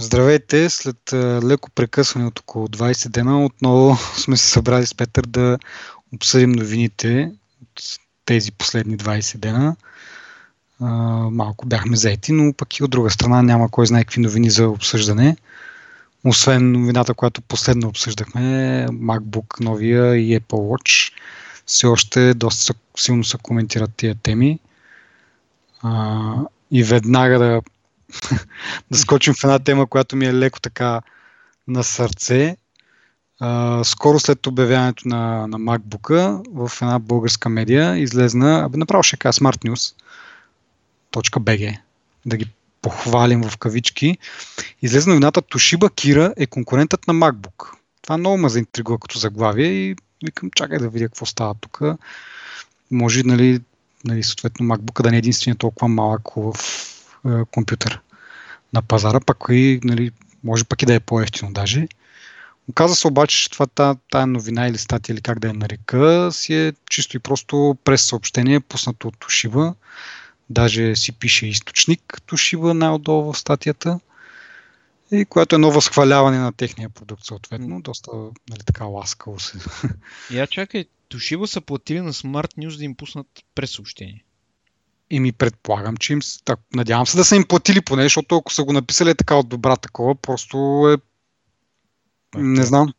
Здравейте! След леко прекъсване от около 20 дена отново сме се събрали с Петър да обсъдим новините от тези последни 20 дена. малко бяхме заети, но пък и от друга страна няма кой знае какви новини за обсъждане. Освен новината, която последно обсъждахме, MacBook новия и Apple Watch. Все още доста силно се коментират тия теми. и веднага да да скочим в една тема, която ми е леко така на сърце. А, скоро след обявяването на, на MacBook в една българска медия излезна, абе направо ще кажа smartnews.bg да ги похвалим в кавички. Излезна новината Toshiba Kira е конкурентът на MacBook. Това много ме заинтригува като заглавие и викам, чакай да видя какво става тук. Може, нали, нали, съответно MacBook да не е единствения толкова малък в е, компютър на пазара, пък и, нали, може пък и да е по-ефтино даже. Оказва се обаче, че това тая новина или статия, или как да я нарека, си е чисто и просто през съобщение, пуснато от Toshiba. Даже си пише източник Toshiba най-отдолу в статията. И което е ново възхваляване на техния продукт, съответно. Доста нали, така ласкаво се. Я чакай, Toshiba са платили на Smart News да им пуснат през съобщение. И ми предполагам, че им, так, надявам се да са им платили поне, защото ако са го написали така от добра такова, просто е... Не знам.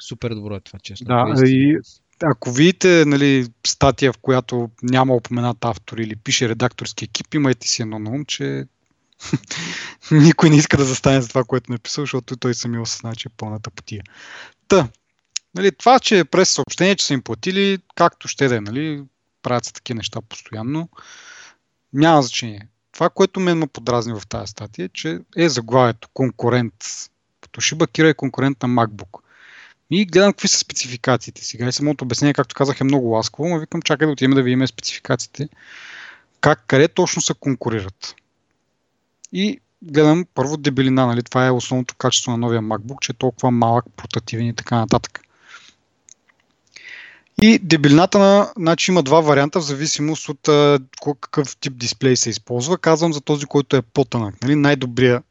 Супер добро е това, честно. Да, и ако видите нали, статия, в която няма упоменат автор или пише редакторски екип, имайте си едно на ум, че никой не иска да застане за това, което е написал, защото той самия осъзна, че е пълната потия. Та, нали, това, че е през съобщение, че са им платили, както ще да е, нали, правят се такива неща постоянно няма значение. Това, което мен ме подразни в тази статия, е, че е заглавието конкурент. Toshiba Kira е конкурент на MacBook. И гледам какви са спецификациите. Сега и самото обяснение, както казах, е много ласково, но викам, чакай да отидем да видим спецификациите. Как, къде точно се конкурират. И гледам първо дебелина, нали? това е основното качество на новия MacBook, че е толкова малък, портативен и така нататък. И дебелината на, значи има два варианта в зависимост от а, какъв тип дисплей се използва. Казвам за този, който е по-тънък. Нали? Най-добрия,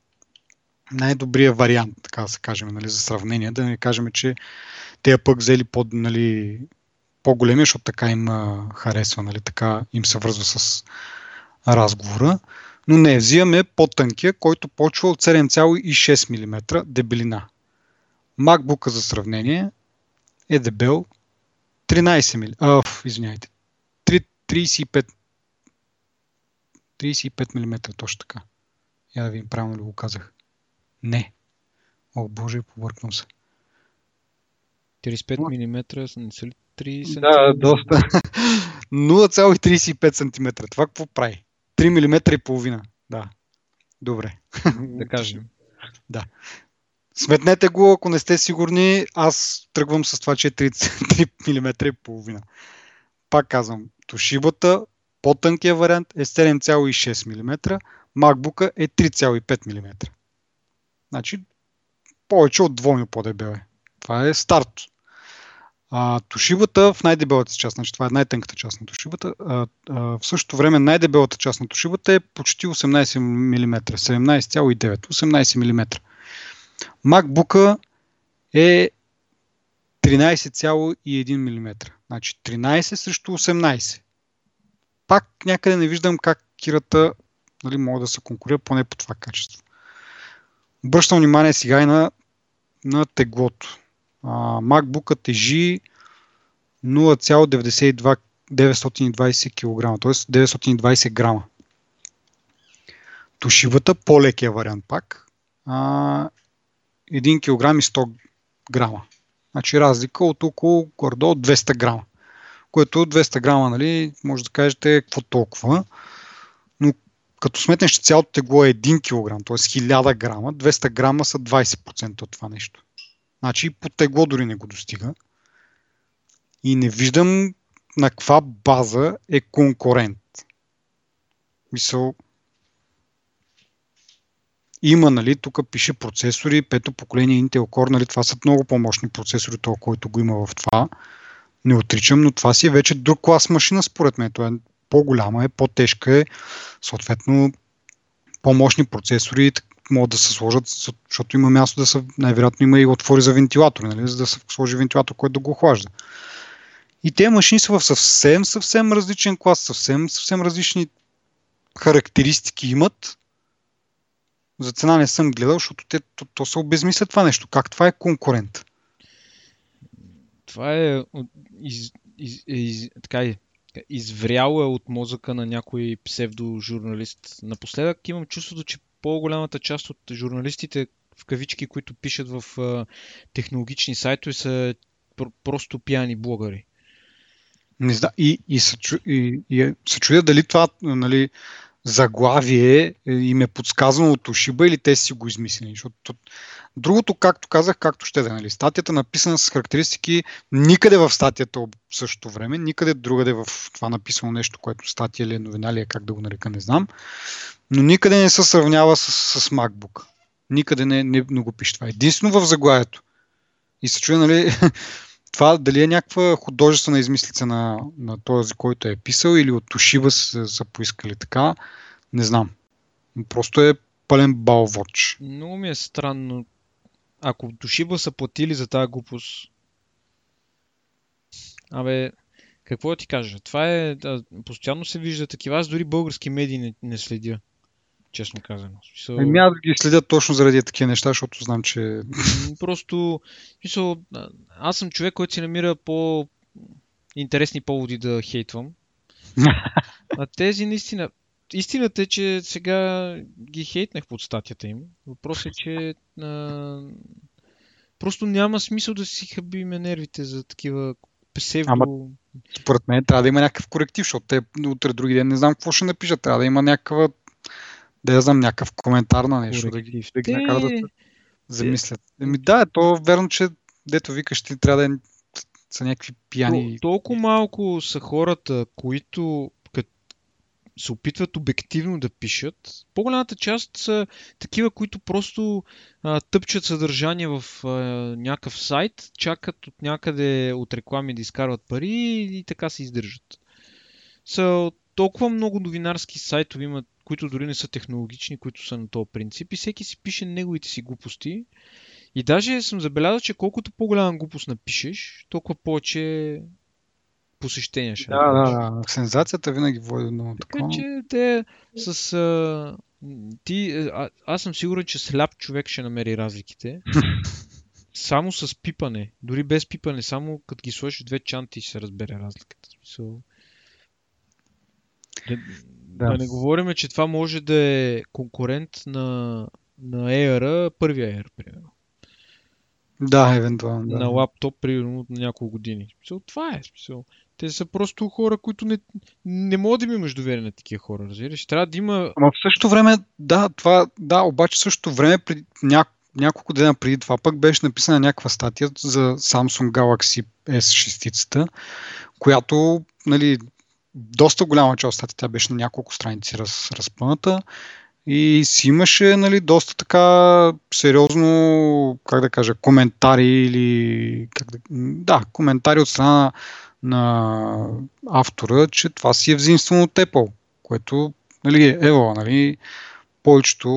най-добрия вариант, така да се кажем, нали, за сравнение. Да не кажем, че те пък взели по, нали, по-големи, защото така им харесва, нали, така им се връзва с разговора. Но не, взимаме по-тънкия, който почва от 7,6 мм дебелина. MacBook за сравнение е дебел 13 мили. А, извиняйте. 35 35 мм, точно така. Я да видим правилно ли го казах. Не. О, боже, побърквам се. 35 мм не са ли 3 см? Да, доста. 0,35 см. Това какво прави? 3 мм и половина. Да. Добре. Да кажем. Да. Сметнете го, ако не сте сигурни, аз тръгвам с това, че е 3, мм и половина. Пак казвам, тушибата, по-тънкият вариант е 7,6 мм, MacBook е 3,5 мм. Значи, повече от двойно по-дебел е. Това е старт. А, тушибата в най-дебелата част, значи това е най-тънката част на тушибата, а, а, в същото време най-дебелата част на тушибата е почти 18 мм, 17,9, 18 мм. MacBook е 13,1 мм. Значи 13 срещу 18. Пак някъде не виждам как кирата нали, може да се конкурира поне по това качество. Обръщам внимание сега и на, на теглото. А, MacBook тежи 0,92 920 кг, т.е. 920 грама. Тушивата, по-лекия вариант пак, а, 1 кг и 100 грама. Значи разлика от около гордо от 200 грама. Което 200 грама, нали, може да кажете какво толкова. Но като сметнеш, че цялото тегло е 1 кг, т.е. 1000 грама, 200 грама са 20% от това нещо. Значи по тегло дори не го достига. И не виждам на каква база е конкурент. Мисъл, има, нали, тук пише процесори, пето поколение Intel Core, нали, това са много по-мощни процесори, това, който го има в това. Не отричам, но това си е вече друг клас машина, според мен. Това е по-голяма, е по-тежка е, съответно по-мощни процесори, могат да се сложат, защото има място да са, най-вероятно има и отвори за вентилатор, нали, за да се сложи вентилатор, който да го охлажда. И тези машини са в съвсем, съвсем различен клас, съвсем, съвсем различни характеристики имат. За цена не съм гледал, защото те, то, то се обезмисля това нещо. Как това е конкурент? Това е из, из, из, така е, извряло е от мозъка на някой псевдожурналист. Напоследък имам чувството, че по-голямата част от журналистите в кавички, които пишат в а, технологични сайтове са пр- просто пияни блогъри. Не знам. И, и, се, и, и се чудя дали това нали, заглавие им е подсказано от Ошиба или те си го измислили. Защото другото, както казах, както ще да е. Нали, статията написана с характеристики никъде в статията в същото време, никъде другаде в това написано нещо, което статия или е новина ли е, как да го нарека, не знам. Но никъде не се сравнява с, с MacBook. Никъде не, не, не го пише това. Единствено в заглавието. И се чуя, нали, това дали е някаква художествена измислица на, на този, който е писал или от Тошива са, са поискали така, не знам. Просто е пълен балвоч. Много ми е странно. Ако Тошиба са платили за тази глупост, абе, какво да ти кажа? Това е, постоянно се вижда такива. Аз дори български медии не, не следя честно казано. Смисъл... Ами аз ги следя точно заради такива неща, защото знам, че... Просто, смисъл, аз съм човек, който си намира по интересни поводи да хейтвам. А тези наистина... Истината е, че сега ги хейтнах под статията им. Въпросът е, че а... просто няма смисъл да си хабиме нервите за такива псевдо... Ама, според мен трябва да има някакъв коректив, защото те утре други ден не знам какво ще напишат. Трябва да има някаква да я знам някакъв коментар на нещо, да ги, да ги накара да се замислят. Еми да, е то верно, че дето викаш ти трябва да е, са някакви пияни. То, толкова малко са хората, които се опитват обективно да пишат. По-голямата част са такива, които просто а, тъпчат съдържание в а, някакъв сайт, чакат от някъде от реклами да изкарват пари и, и така се издържат. Са, толкова много новинарски сайтове имат които дори не са технологични, които са на този принцип и всеки си пише неговите си глупости. И даже съм забелязал, че колкото по-голяма глупост напишеш, толкова повече посещения ще Да, да, да. Сензацията винаги води до много така. Така че те с... А, ти, а, аз съм сигурен, че сляп човек ще намери разликите. само с пипане, дори без пипане, само като ги сложиш две чанти ще се разбере разликата. Смисъл... Да. да не говорим, че това може да е конкурент на, на Air, първия Air, примерно. Да, евентуално. Да. На лаптоп, примерно, от няколко години. Това е. Смисъл. Те са просто хора, които не, не могат да имаш доверие на такива хора, разбираш? Трябва да има... Ама в същото време, да, това, да, обаче в същото време, при ня, няколко дена преди това, пък беше написана някаква статия за Samsung Galaxy S6, която, нали, доста голяма част от тя беше на няколко страници раз, разпъната. И си имаше нали, доста така сериозно, как да кажа, коментари или как да, да, коментари от страна на автора, че това си е взаимствено от Apple, което нали, е ево, нали, повечето,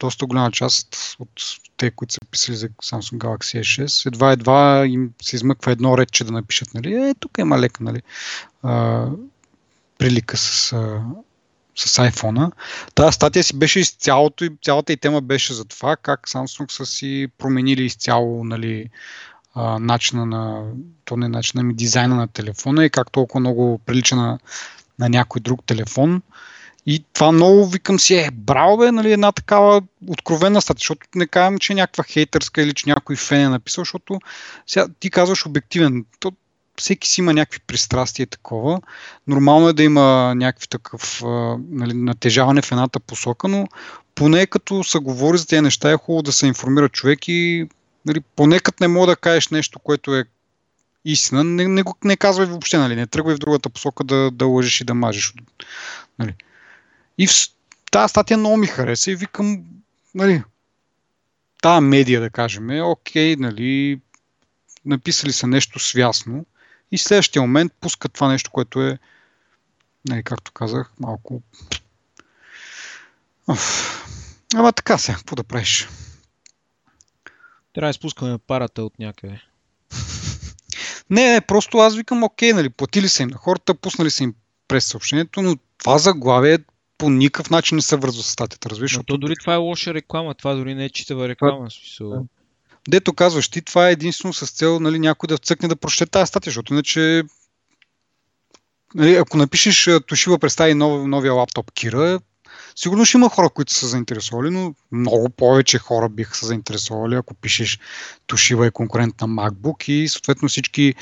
доста голяма част от те, които са писали за Samsung Galaxy S6, едва едва им се измъква едно редче да напишат, нали, е, тук има лека, нали, прилика с, с iPhone-а. Тази статия си беше изцялото и цялата и тема беше за това как Samsung са си променили изцяло нали, начина на, то не начина ми, дизайна на телефона и как толкова много прилича на, на някой друг телефон. И това много викам си, е, браво бе, нали, една такава откровена статия, защото не казвам, че е някаква хейтърска или че някой фен е написал, защото сега ти казваш обективен. То, всеки си има някакви пристрастия и такова. Нормално е да има някакви такъв нали, натежаване в едната посока, но поне като се говори за тези неща е хубаво да се информира човек и нали, поне като не мога да кажеш нещо, което е истина, не, не, не казвай въобще, нали, не тръгвай в другата посока да, да лъжиш и да мажеш. Нали. И в тази статия много ми хареса и викам, нали, тази медия, да кажем, е окей, нали, написали са нещо свясно, и в следващия момент пускат това нещо, което е, нали, както казах, малко... Ама така сега, какво да правиш? Трябва да изпускаме парата от някъде. Не, не, просто аз викам, окей, нали, платили са им на хората, пуснали са им през съобщението, но това заглавие по никакъв начин не се връзва с статията, разбираш? Но то дори това е лоша реклама, това дори не е читава реклама. Смисъл. Дето казваш ти, това е единствено с цел нали, някой да вцъкне да прочете тази статия, защото иначе нали, ако напишеш Тошива представи нов, новия лаптоп Кира, сигурно ще има хора, които са заинтересовали, но много повече хора биха се заинтересовали, ако пишеш Тошива е конкурент на MacBook и съответно всички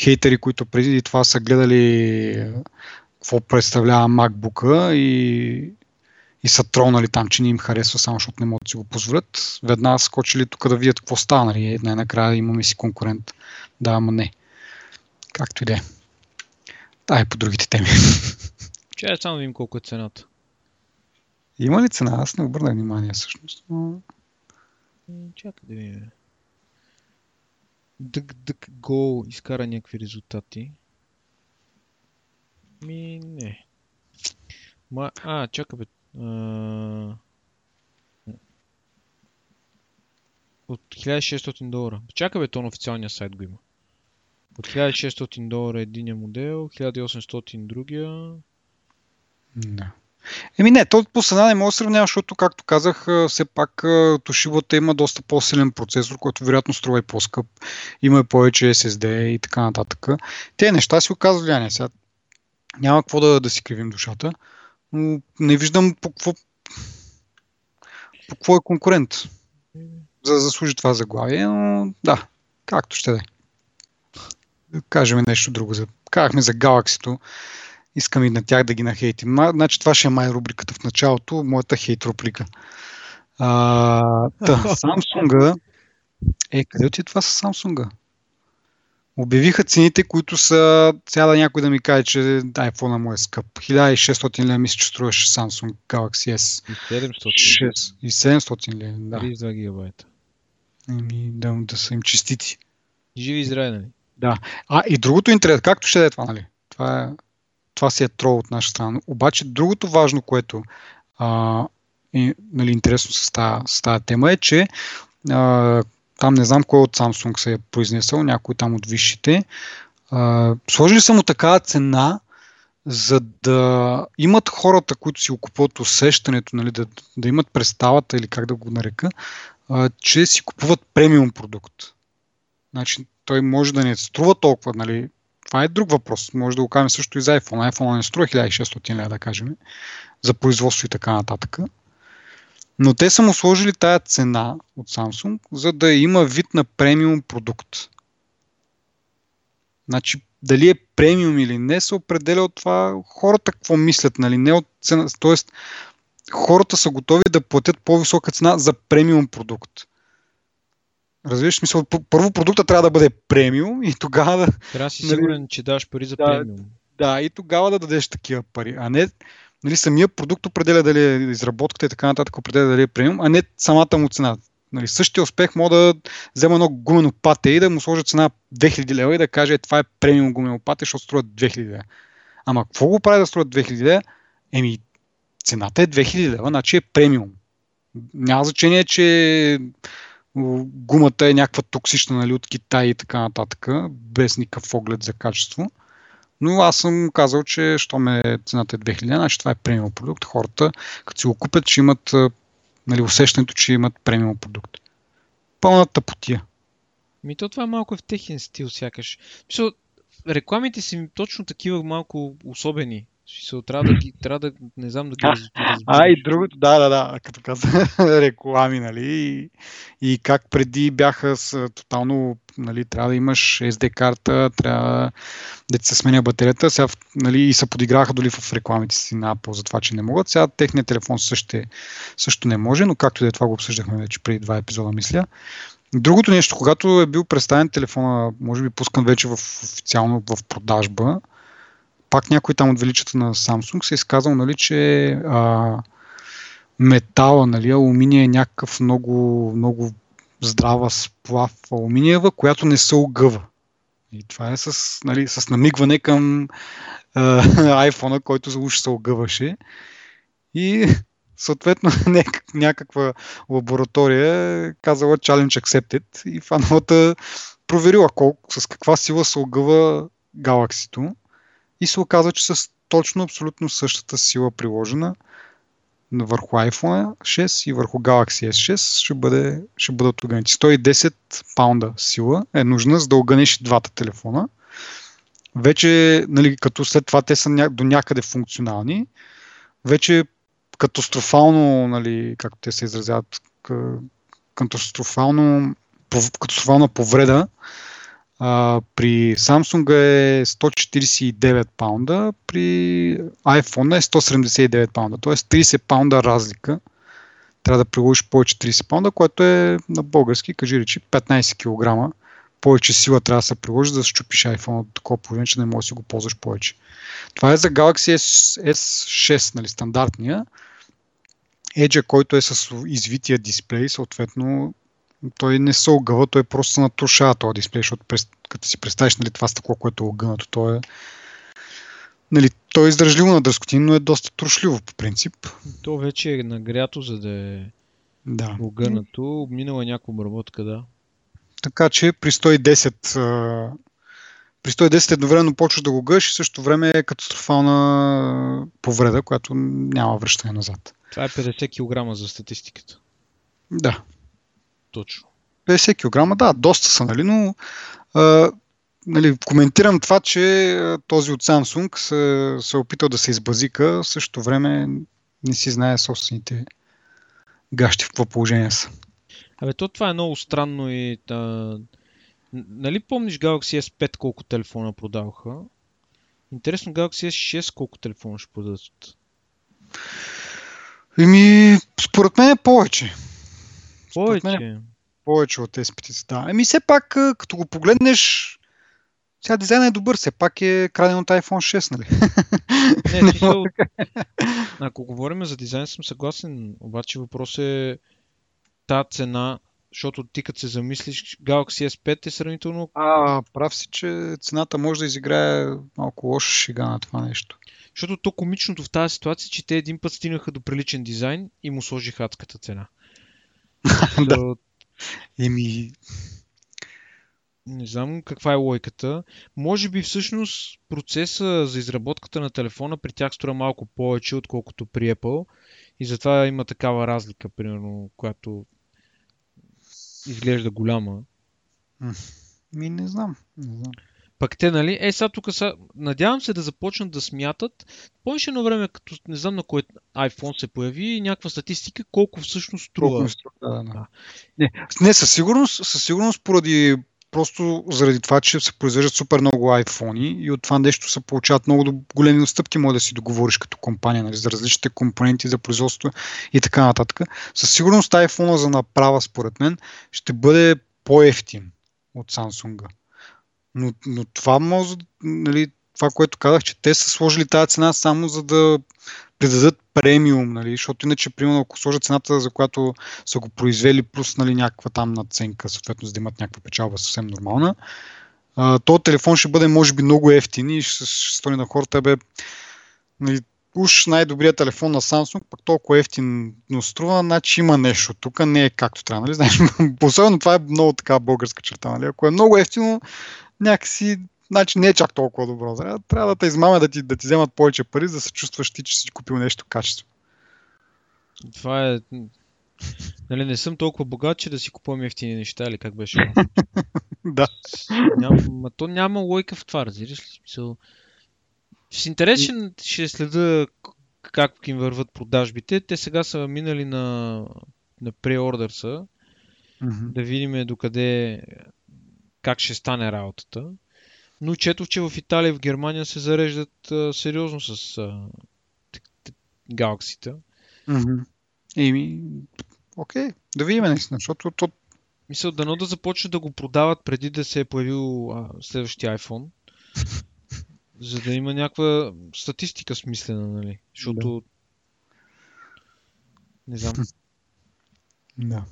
хейтери, които преди това са гледали какво представлява MacBook и, и са тронали там, че не им харесва, само защото не могат да си го позволят. Веднага скочили тук да видят какво стана. Нали? Най-накрая имаме си конкурент. Да, ама не. Както и да е. Да, и по другите теми. Чай само видим колко е цената. Има ли цена? Аз не обърнах внимание всъщност. Но... Чакай да видим. DuckDuckGo изкара някакви резултати. Ми, не. Ма, а, чакай бе. От 1600 долара. Чакай бе, то на официалния сайт го има. От 1600 долара единия модел, 1800 другия. Да. Еми не, то по цена не мога да сравнява, защото, както казах, все пак Тошибата има доста по-силен процесор, който вероятно струва и по-скъп. Има и повече SSD и така нататък. Те неща си оказват влияние. Сега няма какво да, да си кривим душата, не виждам по какво, по какво е конкурент. За да заслужи това заглавие, но да, както ще да е. Кажем нещо друго. За... Казахме за Galaxy-то. Искам и на тях да ги нахейтим. Значи това ще е май рубриката в началото, моята хейт рубрика. А, та, Samsung е, къде отиде това с Samsung? Обявиха цените, които са, сега да някой да ми каже, че iPhone му е скъп. 1600 лева мисля, че струваше Samsung Galaxy S. И 700. 6. И 700 лева, да. 32 гигабайта. Еми, да, да са им честити. Живи и нали? Да. А, и другото интерес, както ще да е това, нали? Това, е, това си е трол от наша страна. Обаче другото важно, което а, е нали, интересно с тази, с тази тема е, че а, там не знам кой от Samsung се е произнесъл, някой там от висшите. А, сложили са му такава цена, за да имат хората, които си купуват усещането, нали, да, да имат представата или как да го нарека, че си купуват премиум продукт. Значи, той може да не струва толкова, нали, това е друг въпрос. Може да го кажем също и за iPhone. iPhone не струва 1600 лева, да кажем, за производство и така нататък. Но те са му сложили тая цена от Samsung, за да има вид на премиум продукт. Значи, дали е премиум или не, се определя от това хората какво мислят, нали? Не от цена. Тоест, хората са готови да платят по-висока цена за премиум продукт. Разбираш, смисъл, първо продукта трябва да бъде премиум и тогава да... Трябва да си нали, сигурен, че даваш пари за да, премиум. Да, и тогава да дадеш такива пари. А не нали, самия продукт определя дали е изработката и така нататък определя дали е премиум, а не самата му цена. Нали, същия успех мога да взема едно гумено пате и да му сложа цена 2000 лева и да каже, е, това е премиум гумено пате, защото струва 2000 лева. Ама какво го прави да струва 2000 лева? Еми, цената е 2000 лева, значи е премиум. Няма значение, че гумата е някаква токсична нали, от Китай и така нататък, без никакъв оглед за качество. Но аз съм казал, че що ме цената е 2000, значи това е премиум продукт. Хората, като си го купят, ще имат нали, усещането, че имат премиум продукт. Пълната потия. Ми то това е малко в техен стил, сякаш. Мисъл, рекламите са точно такива малко особени. Смисъл, трябва да ги, трябва да, не знам да ги разбираш. А, и другото, да, да, да, като каза реклами, нали, и, и как преди бяха с тотално, нали, трябва да имаш SD карта, трябва да ти се сменя батерията, сега, нали, и се подиграха дори в рекламите си на Apple за това, че не могат. Сега техният телефон също, също не може, но както и да е това го обсъждахме вече преди два епизода, мисля. Другото нещо, когато е бил представен телефона, може би пускан вече в официално в продажба, пак някой там от величата на Samsung се е изказал, нали, че а, метала, нали, алуминия е някакъв много, много здрава сплав алуминиева, която не се огъва. И това е с, нали, с намигване към а, iPhone, който уж се огъваше. И съответно някаква лаборатория казала challenge accepted и фаналата проверила колко, с каква сила се огъва галаксито и се оказа, че с точно абсолютно същата сила приложена върху iPhone 6 и върху Galaxy S6 ще, бъде, ще бъдат огънати. 110 паунда сила е нужна, за да огънеш двата телефона. Вече, нали, като след това те са до някъде функционални, вече катастрофално, нали, както те се изразяват, катастрофално, катастрофална повреда а, при Samsung е 149 паунда, при iPhone е 179 паунда, т.е. 30 паунда разлика. Трябва да приложиш повече 30 паунда, което е на български, кажи речи, 15 кг. Повече сила трябва да се приложи, за да щупиш iPhone от такова положение, че не можеш да си го ползваш повече. Това е за Galaxy S, S6, нали, стандартния. Edge, който е с извития дисплей, съответно той не се огъва, той просто се натрушава този дисплей, защото като си представиш нали, това стъкло, което е огънато, то е Нали, то е издържливо на дръскотин, но е доста трошливо по принцип. То вече е нагрято, за да е да. огънато. Минала е някаква обработка, да. Така че при 110 при 110 едновременно почваш да го гъш и също време е катастрофална повреда, която няма връщане назад. Това е 50 кг за статистиката. Да. Точно. 50 кг, да, доста са, нали, но а, нали, коментирам това, че този от Samsung се, се е опитал да се избазика, в същото време не си знае собствените гащи в какво положение са. Абе, то това е много странно и... А, нали помниш Galaxy S5 колко телефона продаваха? Интересно Galaxy S6 колко телефона ще продадат? Еми, според мен е повече. Повече? Мен, повече от тези птици, да. Еми все пак, като го погледнеш, сега дизайнът е добър, все пак е краден от iPhone 6, нали? Не, смисъл, ако говорим за дизайн, съм съгласен, обаче въпрос е тази цена, защото ти като се замислиш, Galaxy S5 е сравнително... А, прав си, че цената може да изиграе малко лоша шега на това нещо. Защото то комичното в тази ситуация, че те един път стигнаха до приличен дизайн и му сложиха адската цена. да. Еми, не знам каква е лойката. Може би всъщност процеса за изработката на телефона при тях струва малко повече, отколкото при Apple. И затова има такава разлика, примерно, която изглежда голяма. Ми не знам. Не знам. Пък те, нали, е, сега тук са, надявам се да започнат да смятат, помниш едно време, като не знам на кой iPhone се появи, някаква статистика, колко всъщност струва. Колко струва да, да. Не, не със, сигурност, със сигурност поради просто заради това, че се произвеждат супер много iPhone и от това нещо се получават много големи отстъпки, може да си договориш като компания нали, за различните компоненти за производство и така нататък. Със сигурност iPhone за направа, според мен, ще бъде по-ефтин от Samsung. Но, но това може, нали, това, което казах, че те са сложили тази цена само за да придадат премиум, нали, защото иначе, примерно, ако сложат цената, за която са го произвели, плюс нали, някаква там наценка, съответно, за да имат някаква печалба съвсем нормална, то телефон ще бъде, може би, много ефтин и ще, ще стои на хората, бе, нали, уж най-добрият телефон на Samsung, пък толкова ефтин но струва, значи има нещо. Тук не е както трябва, нали? Знаеш, особено това е много така българска черта, нали? Ако е много ефтино, някакси значи не е чак толкова добро. Трябва да те измамя да ти, да ти вземат повече пари, за да се чувстваш ти, че си купил нещо качество. Това е... Нали, не съм толкова богат, че да си купувам ефтини неща, или как беше? да. Няма, то няма лойка в това, разбираш ли? Смисъл... С интерес ще, ще следа как им върват продажбите. Те сега са минали на, на преордърса. Mm-hmm. Да видим докъде как ще стане работата. Но четох, че в Италия и в Германия се зареждат а, сериозно с а, галаксите. Mm-hmm. Еми, окей, да видим наистина, защото то... Мисля, дано да започне да го продават преди да се е появил а, следващия iPhone. за да има някаква статистика смислена, нали? Защото... Да. Не знам. Да.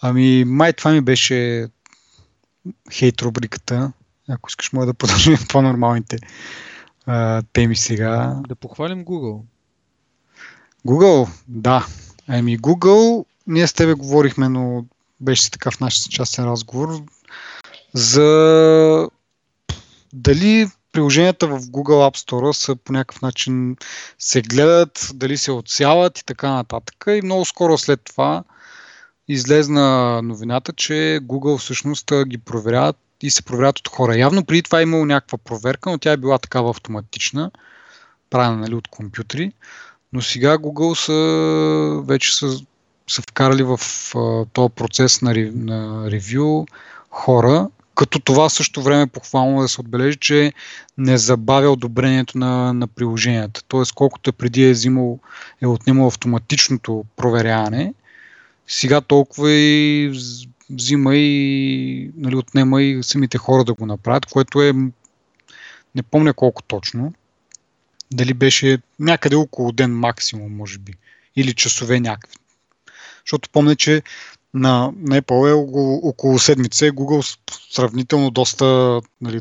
Ами, май това ми беше хейт рубриката. Ако искаш, може да продължим по-нормалните а, теми сега. Да похвалим Google. Google, да. Еми, Google, ние с тебе говорихме, но беше си така в нашия частен разговор, за дали приложенията в Google App Store са по някакъв начин се гледат, дали се отсяват и така нататък. И много скоро след това излезна новината, че Google всъщност ги проверяват и се проверяват от хора. Явно преди това е имало някаква проверка, но тя е била такава автоматична, правена нали, от компютри. Но сега Google са, вече са, са вкарали в този процес на, на ревю хора, като това също време похвално да се отбележи, че не забавя одобрението на, на приложенията. Тоест, колкото е преди е, взимал, е отнемал автоматичното проверяване, сега толкова и взима и нали, отнема и самите хора да го направят, което е не помня колко точно. Дали беше някъде около ден максимум, може би. Или часове някакви. Защото помня, че на, на Apple е около, около седмица. Google сравнително доста нали,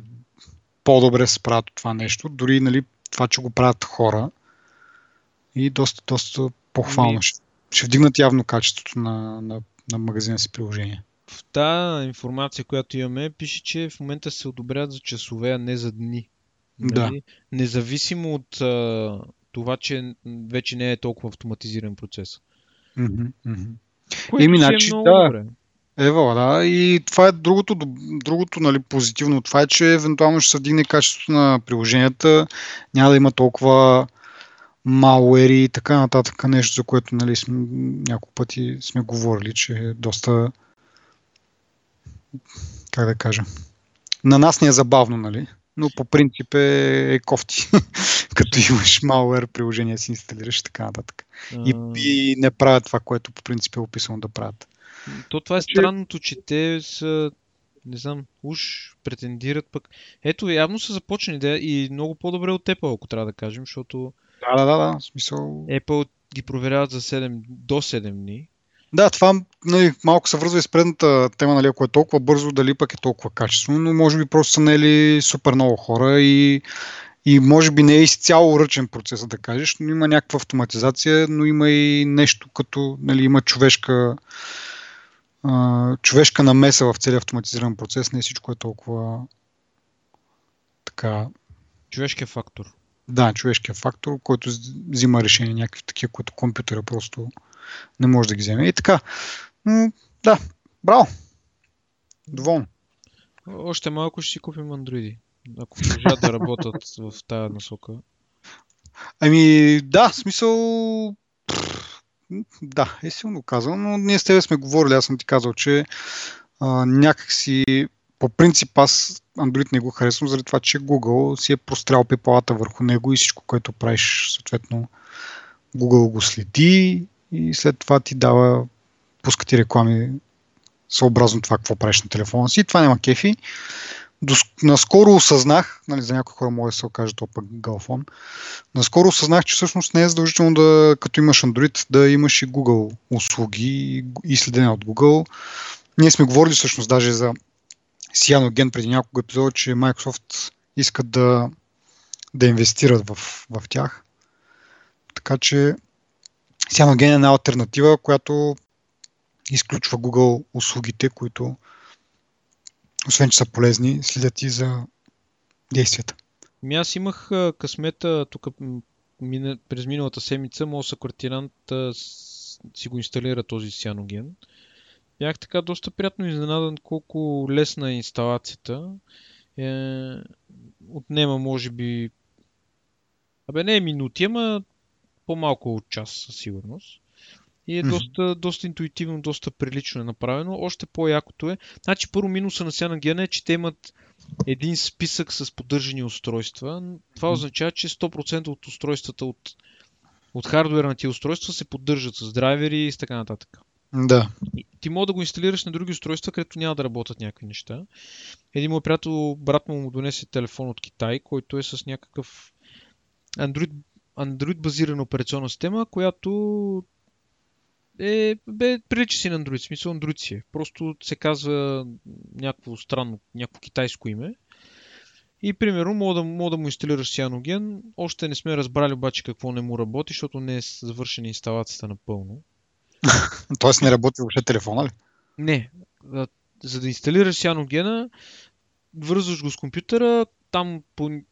по-добре се правят това нещо. Дори нали, това, че го правят хора и доста, доста похвално. Ще, ще вдигнат явно качеството на, на, на магазина си приложения. В тази информация, която имаме, пише, че в момента се одобряват за часове, а не за дни. Нали? Да. Независимо от а, това, че вече не е толкова автоматизиран процес. Mm-hmm. Което Еми, значи, е много да. добре. Ева, да. И това е другото, другото нали, позитивно това е, че евентуално ще се вдигне качеството на приложенията, няма да има толкова малуери и така нататък, нещо, за което нали, сме, няколко пъти сме говорили, че е доста как да кажа, на нас не е забавно, нали? но по принцип е, е кофти. Като имаш malware приложение си инсталираш и така нататък. И, и не правят това, което по принцип е описано да правят. То това е странното, че те са не знам, уж претендират пък. Ето, явно са започнали да и много по-добре от Apple, ако трябва да кажем, защото да, да, да, да. Смисъл... Apple ги проверяват за 7, до 7 дни. Да, това нали, малко се връзва и с предната тема, нали, ако е толкова бързо, дали пък е толкова качествено, но може би просто са наели супер много хора и, и може би не е изцяло ръчен процес, да кажеш, но има някаква автоматизация, но има и нещо като, нали, има човешка, а, човешка намеса в целия автоматизиран процес, не всичко е толкова така... Човешкият фактор. Да, човешкият фактор, който взима решение някакви такива, които компютъра просто не може да ги вземе. И така. да, браво. Доволно. Още малко ще си купим андроиди. Ако продължат да работят в тази насока. Ами, да, смисъл. Да, е силно казано, но ние с тебе сме говорили, аз съм ти казал, че а, някакси по принцип аз Android не го харесвам, заради това, че Google си е прострял пепалата върху него и всичко, което правиш, съответно Google го следи и след това ти дава, пуска ти реклами съобразно това, какво правиш на телефона си. Това няма кефи. До, наскоро осъзнах, нали, за някои хора може да се окаже това пък галфон, наскоро осъзнах, че всъщност не е задължително да, като имаш Android, да имаш и Google услуги и следене от Google. Ние сме говорили всъщност даже за Cyanogen преди няколко епизода, че Microsoft искат да, да инвестират в, в тях. Така че Cyanogen е една альтернатива, която изключва Google услугите, които освен, че са полезни, следят и за действията. Ми аз имах късмета тук през миналата седмица, моят съквартирант си го инсталира този Cyanogen. Бях така доста приятно изненадан колко лесна е инсталацията. Е, отнема може би... Абе не е минути, ама по-малко от час със сигурност. И е доста, доста интуитивно, доста прилично е направено. Още по-якото е. Значи първо минуса на Cyanogen е, че те имат един списък с поддържани устройства. Това означава, че 100% от устройствата от, от хардуера на тия устройства се поддържат с драйвери и с така нататък. Да. Ти мога да го инсталираш на други устройства, където няма да работят някакви неща. Един мой приятел, брат му му донесе телефон от Китай, който е с някакъв Android, Android базирана операционна система, която е, бе, прилича си на Android, смисъл Android си е. Просто се казва някакво странно, някакво китайско име. И примерно мога да, мога да му инсталираш Cyanogen. Още не сме разбрали обаче какво не му работи, защото не е завършена инсталацията напълно. Тоест не работи въобще телефона ли? Не. За да инсталираш Cyanogen, вързваш го с компютъра, там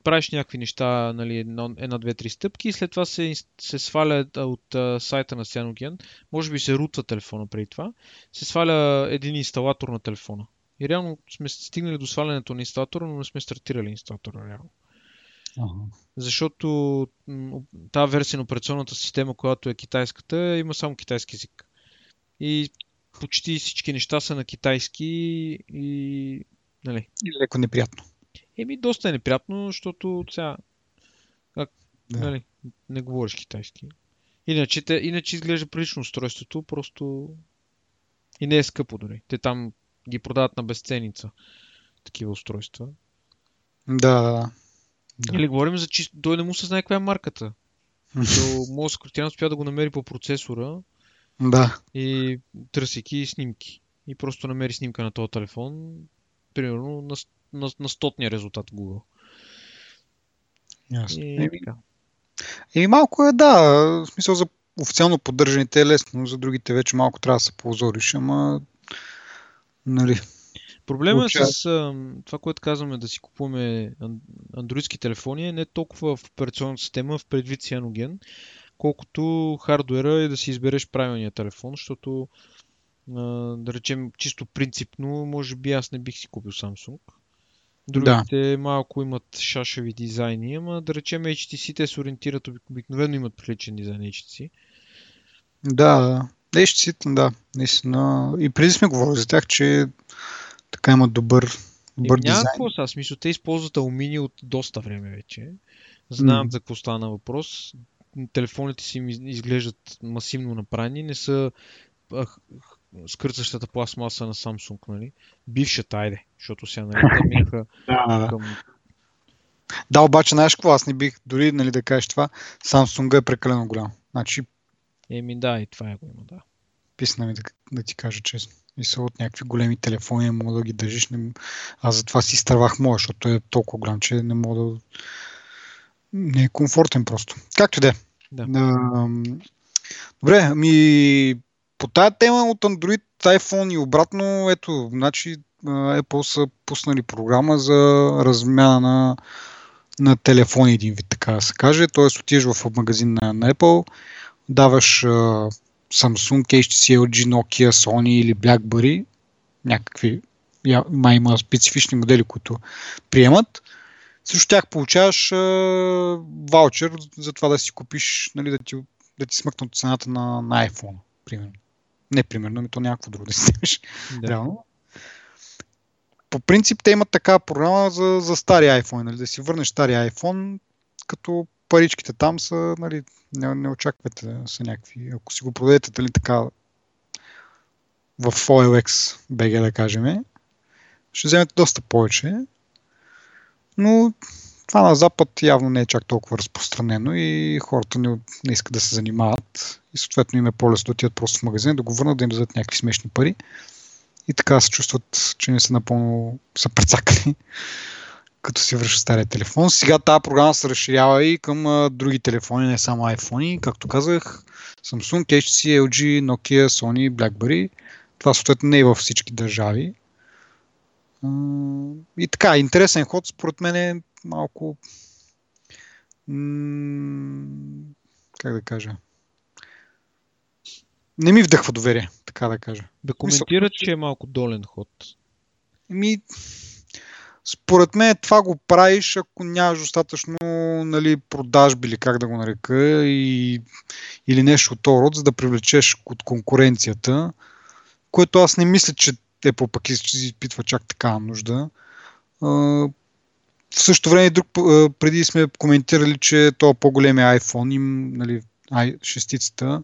правиш някакви неща, нали, една, две, три стъпки и след това се, се сваля от а, сайта на Cyanogen, може би се рутва телефона преди това, се сваля един инсталатор на телефона. И реално сме стигнали до свалянето на инсталатора, но не сме стартирали инсталатора реално. Ага. Защото тази версия на операционната система, която е китайската, има само китайски език. И почти всички неща са на китайски и нали, И леко неприятно. Еми, доста е неприятно, защото сега Да. нали, не говориш китайски. Иначе, те, иначе изглежда прилично устройството, просто и не е скъпо дори. Те там ги продават на безценица такива устройства. Да, да, да. Да. Или говорим за чисто... Той не му се знае каква е марката. Мозък тя успя да го намери по процесора Да. и търсейки снимки. И просто намери снимка на този телефон, примерно на, на, на стотния резултат в Google. Ясно. И, така. И малко е, да, в смисъл за официално поддържаните е лесно, за другите вече малко трябва да се позориш, ама нали, Проблема Получава. с а, това, което казваме да си купуваме ан- андроидски телефони е не толкова в операционната система в предвид Cyanogen, колкото хардуера е да си избереш правилния телефон, защото а, да речем чисто принципно, може би аз не бих си купил Samsung. Другите малко имат шашеви дизайни, ама да речем HTC те се ориентират обик- обикновено имат приличен дизайн HTC. да, да. Си, да, наистина. И преди сме говорили за тях, че така имат добър, добър няма дизайн. какво сега, смисъл, те използват алуминий от доста време вече. Знаят М. за какво стана въпрос. Телефоните си им из- изглеждат масивно направени, не са а, х- х- скърцащата пластмаса на Samsung, нали? Бившата, айде, защото сега нали, те минаха Да, да, да. към... да, обаче знаеш какво, аз не бих дори нали, да кажеш това, Samsung е прекалено голям. Значи, Еми да, и това е го има, да. Писна ми да, да ти кажа честно. И са от някакви големи телефони, не мога да ги държиш. Не... Аз затова си изтървах моя, защото е толкова голям, че не мога да... Не е комфортен просто. Както и да е. Да. Добре, ами по тая тема от Android, iPhone и обратно, ето, значи Apple са пуснали програма за размяна на, на телефони един вид, така да се каже. Тоест отиваш в магазин на, на Apple, даваш Samsung, HTC, LG, Nokia, Sony или BlackBerry, някакви, май има специфични модели, които приемат. Срещу тях получаваш а, ваучер за това да си купиш, нали, да ти, да ти смъкнат цената на, на iPhone, примерно. Не примерно, ами то някакво друго да си вземеш. да. Реално. По принцип те имат такава програма за, за стари iPhone, нали, да си върнеш стария iPhone, като паричките там са, нали, не, не очаквате да са някакви. Ако си го продадете, дали така в OLX BG, да кажем, ще вземете доста повече. Но това на Запад явно не е чак толкова разпространено и хората не, не искат да се занимават. И съответно им е по-лесно да отидат просто в магазин, да го върнат, да им дадат някакви смешни пари. И така се чувстват, че не са напълно са прецакали, като си връща стария телефон. Сега тази програма се разширява и към а, други телефони, не само iPhone. Както казах, Samsung, HTC, LG, Nokia, Sony, BlackBerry. Това съответно не е във всички държави. А, И така, интересен ход, според мен е малко. м, Как да кажа? Не ми вдъхва доверие, така да кажа. Да коментират, че е малко долен ход. Ми, според мен това го правиш, ако нямаш достатъчно нали, продажби или как да го нарека и, или нещо от този род, за да привлечеш от конкуренцията, което аз не мисля, че Apple пък из- изпитва чак такава нужда. В същото време, друг, преди сме коментирали, че то по-големия iPhone им, нали, шестицата,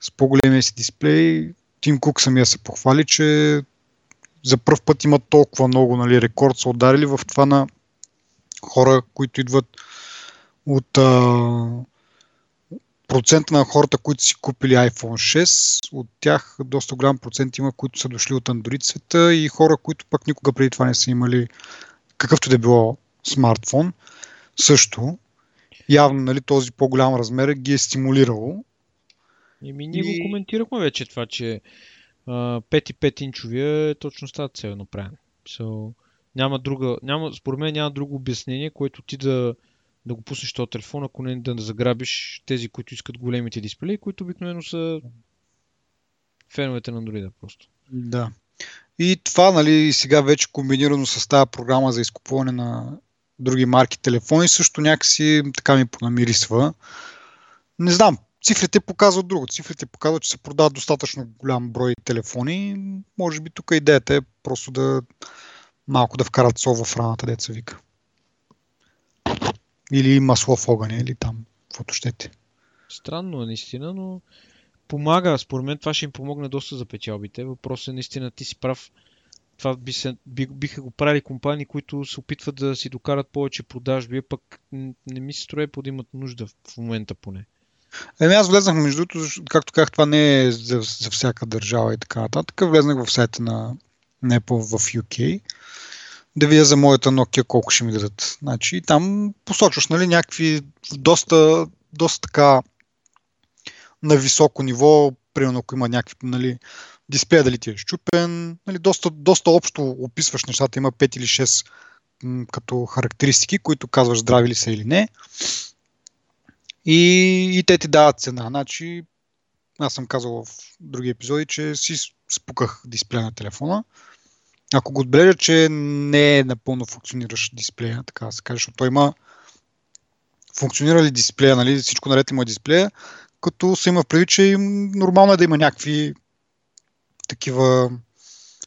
с по-големия си дисплей, Тим Кук самия се похвали, че за първ път имат толкова много нали, рекорд са ударили в това на хора, които идват от а, процента на хората, които си купили iPhone 6, от тях доста голям процент има, които са дошли от Android света и хора, които пък никога преди това не са имали какъвто да било смартфон, също. Явно нали, този по-голям размер ги е стимулирало. Еми, ние и... го коментирахме вече това, че 5,5 инчовия е точно става цел направен. So, няма друга, няма, според мен няма друго обяснение, което ти да, да го пуснеш този телефон, ако не да заграбиш тези, които искат големите дисплеи, които обикновено са феновете на Android просто. Да. И това, нали, сега вече комбинирано с тази програма за изкупуване на други марки телефони, също някакси така ми понамирисва. Не знам, цифрите показват друго. Цифрите показват, че се продават достатъчно голям брой телефони. Може би тук идеята е просто да малко да вкарат сол в раната, деца вика. Или масло в огъня, или там, каквото щете. Странно е наистина, но помага. Според мен това ще им помогне доста за печалбите. Въпросът е наистина, ти си прав. Това би се, би, биха го правили компании, които се опитват да си докарат повече продажби, пък не ми се строе да имат нужда в момента поне. Еми аз влезнах между другото, както казах, това не е за, за всяка държава и така нататък. Влезнах в сайта на, Apple в UK да видя за моята Nokia колко ще ми дадат. Значи, там посочваш нали, някакви доста, доста така на високо ниво, примерно ако има някакви нали, дисплея дали ти е щупен, нали, доста, доста общо описваш нещата, има 5 или 6 м, като характеристики, които казваш здрави ли са или не. И, и те ти дават цена. Значи, аз съм казал в други епизоди, че си спуках дисплея на телефона. Ако го отбележа, че не е напълно функциониращ дисплея, така да се каже, защото той има функционира ли дисплея, нали, всичко наред има дисплея, като се има предвид, че нормално е да има някакви такива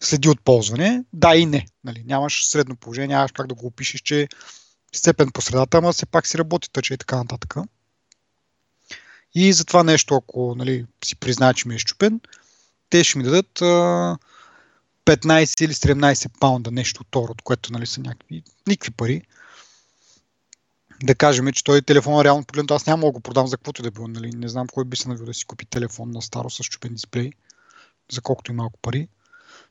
следи от ползване. Да и не. Нали. Нямаш средно положение, нямаш как да го опишеш, че степен по средата, ама все пак си работи тъча и така нататък. И за това нещо, ако нали, си призная, че ми е щупен, те ще ми дадат а, 15 или 17 паунда, нещо второ, от което нали, са някакви никакви пари. Да кажем, че той телефон реално погледнато аз няма да го продам за каквото да било. Нали. Не знам кой би се навил да си купи телефон на старо с чупен дисплей, за колкото и малко пари.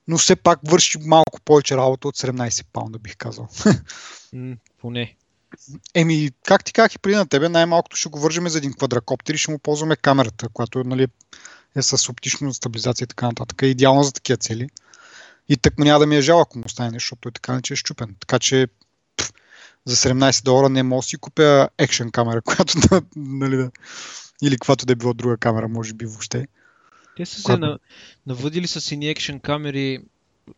Но все пак върши малко повече работа от 17 паунда, бих казал. Mm, поне. Еми, как ти как и преди на тебе, най-малкото ще го вържеме за един квадрокоптер и ще му ползваме камерата, която нали, е с оптична стабилизация и така нататък. Е идеална за такива цели. И так няма да ми е жал, ако му стане нещо, защото той така не че е щупен. Така че пф, за 17 долара не мога да си купя екшен камера, която да, нали, да, или каквато да е било друга камера, може би въобще. Те са се на, навъдили с едни екшен камери,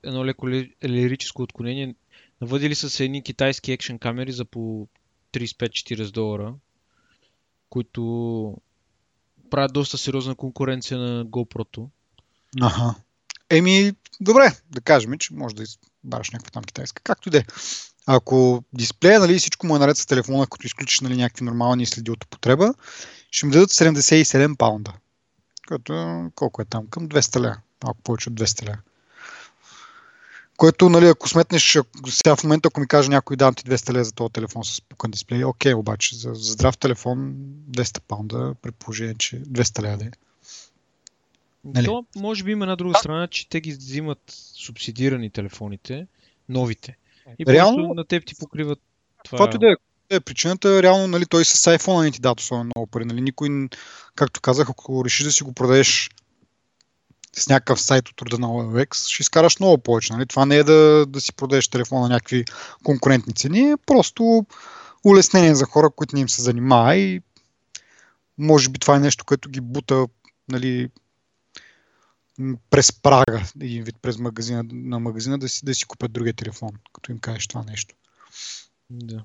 едно леко лирическо отклонение, навъдили с едни китайски екшен камери за по 35-40 долара, които правят доста сериозна конкуренция на GoPro-то. Ага. Еми, добре, да кажем, че може да избараш някаква там китайска. Както и да е. Ако дисплея, нали, всичко му е наред с телефона, като изключиш нали, някакви нормални следи от употреба, ще ми дадат 77 паунда. Което колко е там? Към 200 ля. Малко повече от 200 ля. Което, нали, ако сметнеш, сега в момента, ако ми каже някой дам ти 200 лева за този телефон с пукан дисплей, окей, обаче за, за здрав телефон 200 паунда, предположение, че 200 лева да е. Нали? То може би има една друга страна, че те ги взимат субсидирани телефоните, новите. И Реално, на теб ти покриват това. Каквото да е, е причината, реално нали, той с iPhone не ти дадат особено много пари. Нали, никой, както казах, ако решиш да си го продадеш с някакъв сайт от рода на OLX, ще изкараш много повече. Нали? Това не е да, да си продадеш телефона на някакви конкурентни цени, е просто улеснение за хора, които не им се занимава и може би това е нещо, което ги бута нали, през прага, един вид през магазина, на магазина да си, да си купят другия телефон, като им кажеш това нещо. Да.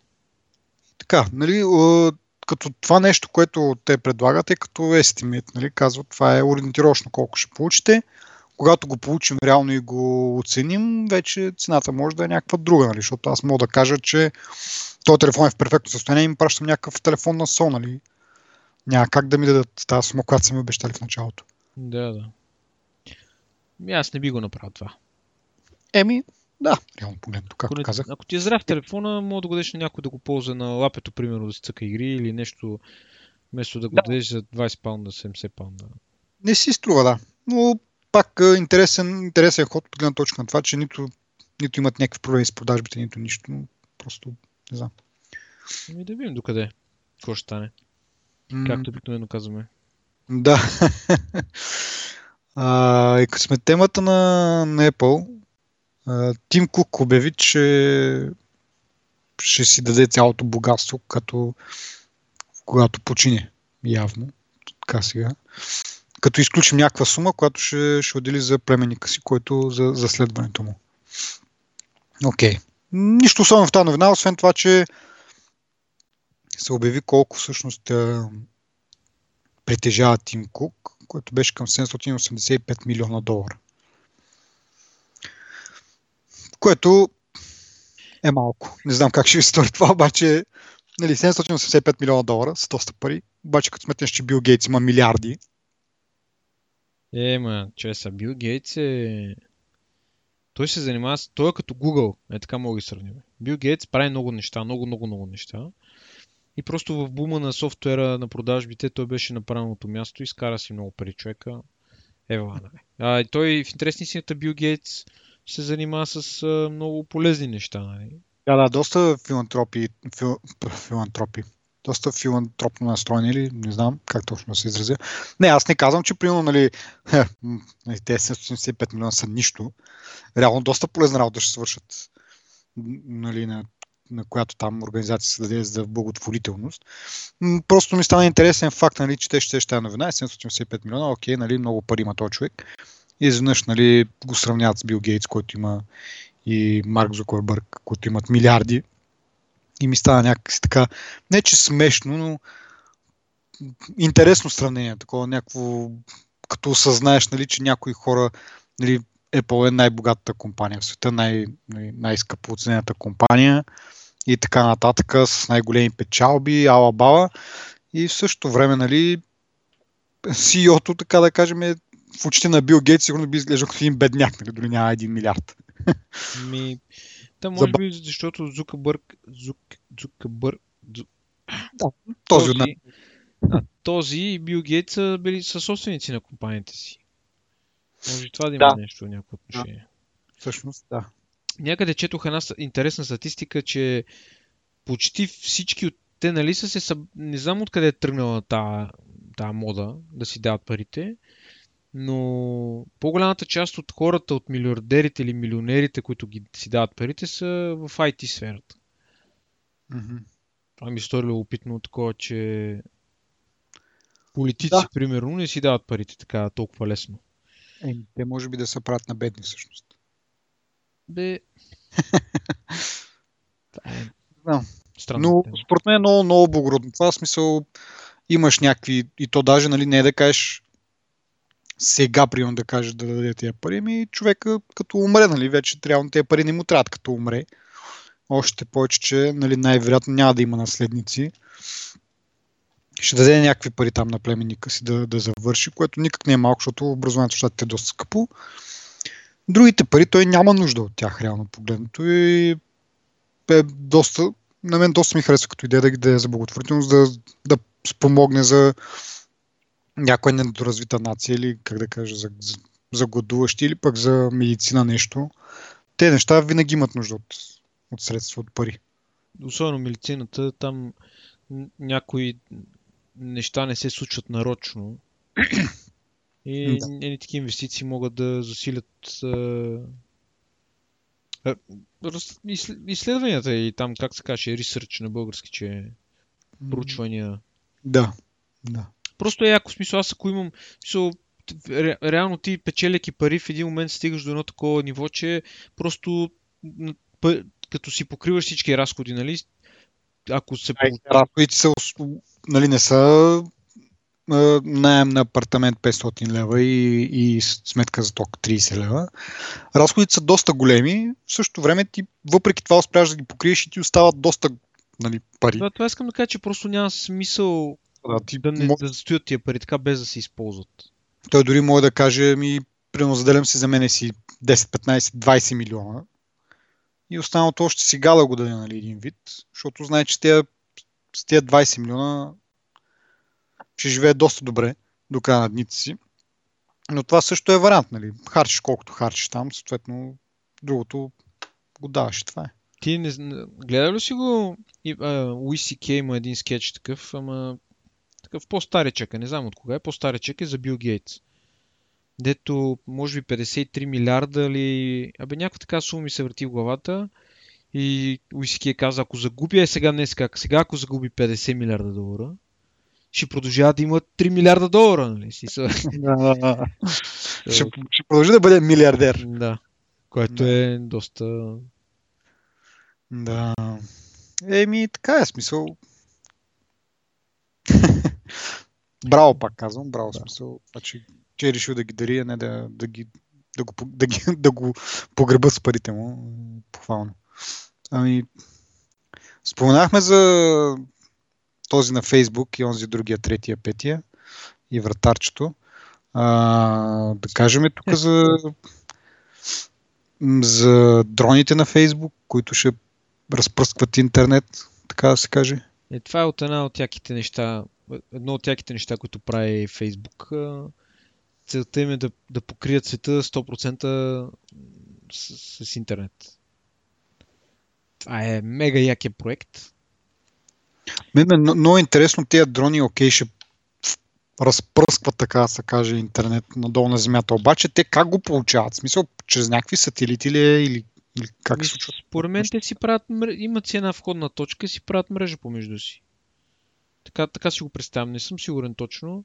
Така, нали, като това нещо, което те предлагат е като estimate, нали, казват, това е ориентировъчно колко ще получите. Когато го получим реално и го оценим, вече цената може да е някаква друга, нали, защото аз мога да кажа, че този телефон е в перфектно състояние и им пращам някакъв телефон на СО, нали. Няма как да ми дадат тази сума, която са ми обещали в началото. Да, да. Ми аз не би го направил това. Еми, да, реално погледнато, както ако, казах. Ако ти е здрав телефона, мога да го дадеш на някой да го ползва на лапето, примерно, да си цъка игри или нещо, вместо да го да. дадеш за 20 паунда, 70 паунда. Не си струва, да. Но пак интересен, интересен ход от гледна точка на това, че нито, нито имат някакви проблеми с продажбите, нито нищо. Просто Не знам. Ами да видим докъде. Какво ще стане. М, Както обикновено казваме. Да. а, и като сме темата на, на Apple, Тим Кук обяви, че ще си даде цялото богатство, като когато почине. Явно. Така сега. Като изключим някаква сума, която ще, ще отдели за племенника си, който за, за следването му. Окей. Нищо особено в тази новина, освен това, че се обяви колко всъщност а, притежава Тим Кук, което беше към 785 милиона долара. Което е малко. Не знам как ще ви стори това, обаче нали, 785 милиона долара са доста пари. Обаче като сметнеш, че Бил Гейтс има милиарди, Е, ма, че са Бил Гейтс е... Той се занимава с... Той е като Google. Е, така мога да сравним. Бил Гейтс прави много неща, много, много, много неща. И просто в бума на софтуера на продажбите той беше на правилното място и скара си много пари човека. Ева, нали. А, той в интересни сината Бил Гейтс се занимава с а, много полезни неща, нали. Да, да, доста филантропи, фил, филантропи. Доста филантропно настроени или не знам как точно се изразя. Не, аз не казвам, че примерно, нали, нали, те 775 милиона са нищо. Реално доста полезна работа ще свършат. Нали, на, на която там организация се даде за благотворителност. Просто ми стана интересен факт, нали, че те ще ще новина е 785 милиона, окей, нали, много пари има този човек. И изведнъж нали, го сравняват с Бил Гейтс, който има и Марк Зукърбърг, които имат милиарди. И ми стана някакси така, не че смешно, но интересно сравнение, такова някакво, като осъзнаеш, нали, че някои хора, нали, Apple е най-богатата компания в света, най- нали, най-скъпо оценената компания и така нататък, с най-големи печалби, ала бала. И в същото време, нали, CEO-то, така да кажем, е в очите на Бил Гейтс сигурно би изглеждал като един бедняк, нали, дори няма един милиард. Ми, да, може Заба- би, защото Зукърбърг, Зук, Зукърбърг, Зу- Този, от нас. а, този и Бил Гейтс са били са собственици на компаниите си. Може и това да има Да. нещо, някакво отношение. Всъщност, да. Някъде четох една интересна статистика, че почти всички от те, нали са се, съб... не знам откъде е тръгнала тази, тази мода да си дават парите, но по-голямата част от хората, от милиардерите или милионерите, които ги си дават парите, са в IT сферата. Мгм. Това ми стори любопитно такова, че политици, Да. примерно, не си дават парите така толкова лесно. Еми, те може би да са правят на бедни всъщност. Бе... Е знам. странно. Но според мен е много, много благородно. Това в смисъл имаш някакви, и то даже нали, не е да кажеш сега, примерно да кажеш да даде тия пари, ами човека като умре, нали, вече трябва тези пари не му трябват като умре. Още повече, че нали, най-вероятно няма да има наследници. Ще даде някакви пари там на племенника си да, да завърши, което никак не е малко, защото образованието в щатите е доста скъпо. Другите пари той няма нужда от тях, реално погледнато. И е доста, на мен доста ми харесва като идея да ги даде за благотворителност, да, да спомогне за някоя недоразвита нация или как да кажа, за, за, за гладуващи или пък за медицина нещо. Те неща винаги имат нужда от, от средства, от пари. Особено медицината, там някои неща не се случват нарочно. И Да. едни такива инвестиции могат да засилят а, изследванията и там, как се каже, ресърч на български, че е проучвания. Да, да. Просто е яко смисъл, аз ако имам, смисъл, ре, реално ти печеляки пари в един момент стигаш до едно такова ниво, че просто пъ- като си покриваш всички разходи, нали, ако се Ай, Разходите са, нали, не са найем на апартамент 500 лева и, и сметка за ток 30 лева. Разходите са доста големи, в същото време ти въпреки това успяваш да ги покриеш и ти остават доста нали, пари. Това, това искам да кажа, че просто няма смисъл Да, ти да не мо- да стоят тия пари така без да се използват. Той дори може да каже, ми, примерно заделям си за мене си 10, 15, 20 милиона и останалото още сега да го даде нали, един вид, защото знае, че тези, с тези 20 милиона ще живее доста добре до края на дните си. Но това също е вариант, нали? Харчиш колкото харчиш там, съответно другото го даваш и това е. Ти не гледал ли си го? И, а, Луис C.K. има един скетч такъв, ама такъв по-старечък, е, не знам от кога е, по-старечък е за Бил Гейтс. Дето, може би 53 милиарда или... Абе, някаква така сума ми се върти в главата. И Луис C.K. каза, ако загуби, е сега днес как? Сега ако загуби 50 милиарда долара, ще продължава да има 3 милиарда долара, нали? Си са... Ще, ще продължи да бъде милиардер. да. Което е доста... Да. Еми, така е смисъл. браво, пак казвам. Браво, Да. смисъл. Това, че, е решил да ги дари, а не да, да, ги, да, го, да, ги, да го погреба с парите му. Похвално. Ами, споменахме за този на Фейсбук и онзи другия, третия, петия и вратарчето. А, да кажем тук за м, за дроните на Фейсбук, които ще разпръскват интернет, така да се каже. Е, това е от една от яките неща, едно от яките неща, които прави Фейсбук. Целта им е да, да покрият света 100% с, с интернет. Това е мега якия проект. Мен ме е но- много интересно тези дрони, окей, ще разпръскват, така да се каже, интернет надолу на земята. Обаче те как го получават? В смисъл, чрез някакви сателити ли е или, или как се случва? Според мен те си правят, имат си една входна точка и си правят мрежа помежду си. Така, така си го представям, не съм сигурен точно.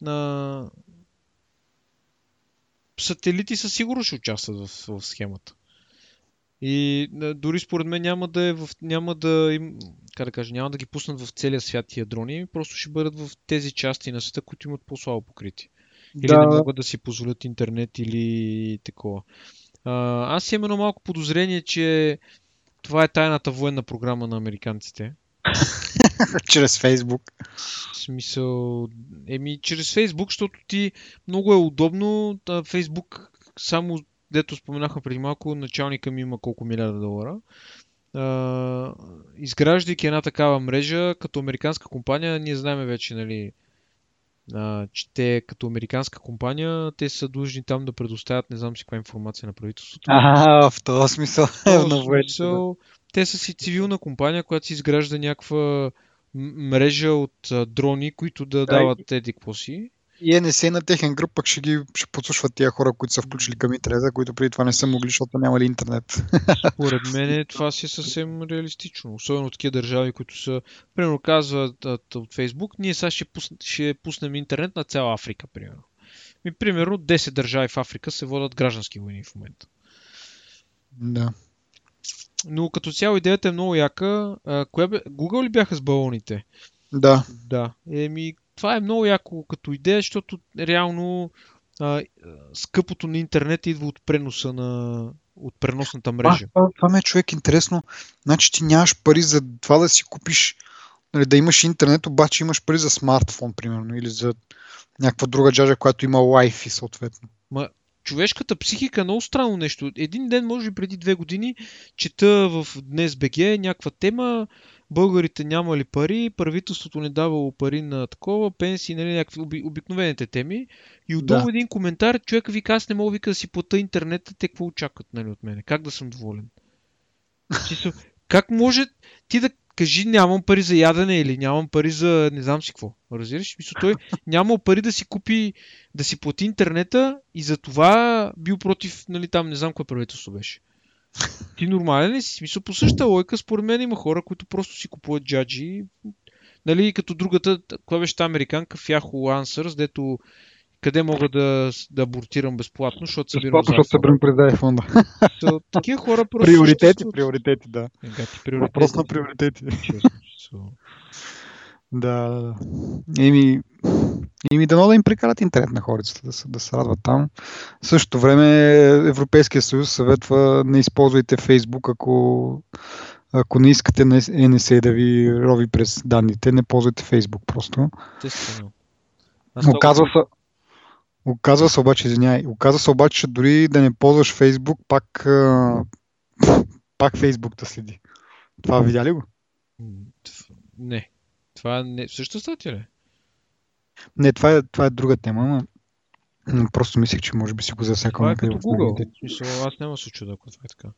На... Сателити със сигурност ще участват в, в схемата. И а, дори според мен няма да е в, няма да им, как да кажа, няма да ги пуснат в целия свят тия дрони, просто ще бъдат в тези части на света, които имат по-слабо покритие. Или Да. не могат да си позволят интернет или такова. А, аз имам едно малко подозрение, че това е тайната военна програма на американците. чрез Фейсбук. В смисъл, еми, чрез Фейсбук, защото ти много е удобно. Фейсбук, само дето споменахме преди малко, началника ми има колко милиарда долара. А, изграждайки една такава мрежа, като американска компания, ние знаем вече, нали, а, че те като американска компания, те са длъжни там да предоставят, не знам си каква информация на правителството. А, в този смисъл. В този смисъл, те са си цивилна компания, която си изгражда някаква мрежа от а, дрони, които да Да, дават еди какво си. И НСА на техен гръб пък ще ги ще подслушват тия хора, които са включили към интернета, които преди това не са могли, защото нямали интернет. Според мен това си е съвсем реалистично. Особено такива държави, които са, примерно казват от Фейсбук, ние сега ще, пус, ще пуснем интернет на цяла Африка, примерно. И примерно 10 държави в Африка се водят граждански войни в момента. Да. Но като цяло идеята е много яка. А, коя бе... Google ли бяха с балоните? Да. Да. Еми, това е много яко като идея, защото реално а, а, скъпото на интернет идва от преноса на от преносната А, мрежа. това, това ме е човек интересно. Значи ти нямаш пари за това да си купиш, нали, да имаш интернет, обаче имаш пари за смартфон, примерно, или за някаква друга джажа, която има Wi-Fi, съответно. Ма, човешката психика е много странно нещо. Един ден, може би преди две години, чета в Днес БГ някаква тема, българите нямали пари, правителството не давало пари на такова, пенсии, нали, някакви оби, обикновените теми. И отдолу Да. един коментар, човек вика, аз не мога вика да си плата интернета, те какво очакват нали, от мене? Как да съм доволен? Как може ти да кажи нямам пари за ядене или нямам пари за не знам си какво. Разбираш? Мисля, той нямал пари да си купи, да си плати интернета и за това бил против, нали там не знам кое правителство беше. Ти нормален ли си? Смисъл, по същата лойка, според мен има хора, които просто си купуват джаджи. Нали, като другата, коя беше та американка Yahoo Answers, дето къде мога да, да абортирам безплатно, защото събирам Безплатно, защото за събирам през iPhone. So, такива хора просто Приоритети, съществуват. приоритети, да. Е, гати, приоритети. Въпрос на приоритети. So, Да, да, да. Еми, еми дано да им прекарат интернет на хорицата, да се, да се радват там. В същото време Европейския съюз съветва не използвайте Фейсбук, ако, ако не искате на NSA да ви рови през данните, не ползвайте Фейсбук просто. естествено. Оказва се, оказва се обаче, извиняй, оказва се обаче, че дори да не ползваш Фейсбук, пак, пак Фейсбук да следи. Това видя ли го? Не. Това не... Същата статия ли? Не, това е, това е друга тема, но просто мислех, че може би си го засекал Това е като Google. смисъл, аз няма да се чуда, ако това е така.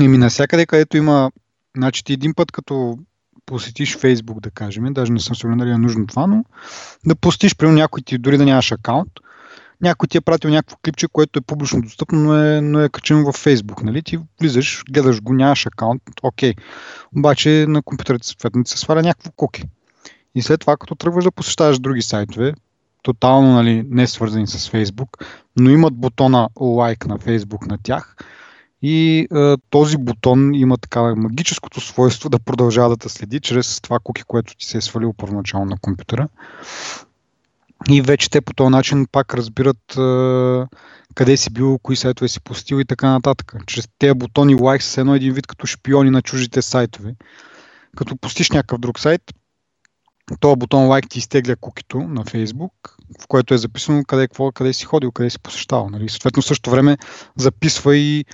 Еми, навсякъде, където има, значи ти един път като посетиш Фейсбук, да кажем, даже не съм сигурен дали е нужно това, но да посетиш, примерно някой ти, дори да нямаш акаунт, някой ти е пратил някакво клипче, което е публично достъпно, но е, но е качено във Facebook, нали? Ти влизаш, гледаш го, нямаш акаунт, окей. Обаче на компютъра ти съответно се сваля някакво куки. И след това, като тръгваш да посещаваш други сайтове, тотално нали, не свързани с Facebook, но имат бутона лайк на Facebook на тях, и е, този бутон има такава магическото свойство да продължава да те следи чрез това куки, което ти се е свалило първоначално на компютъра. И вече те по този начин пак разбират е, къде си бил, кои сайтове си посетил и така нататък. Чрез тези бутони лайк са едно един вид като шпиони на чуждите сайтове. Като постиш някакъв друг сайт, този бутон лайк ти изтегля кукито на Facebook, в което е записано къде, какво, къде си ходил, къде си посещавал. Нали? Съответно, в същото време записва и,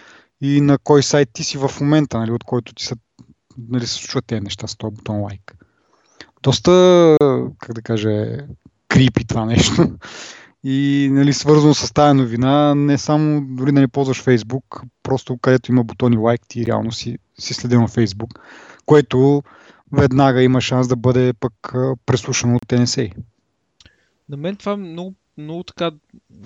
и на кой сайт ти си в момента, нали, от който ти са, нали, се случват тези неща с този бутон лайк. Доста, как да кажа, крипи това нещо. И нали, свързано с тази новина, не само дори да не ползваш Facebook, просто където има бутони лайк, ти реално си, си следил на Facebook, което веднага има шанс да бъде пък преслушано от NSA. На мен това много, много така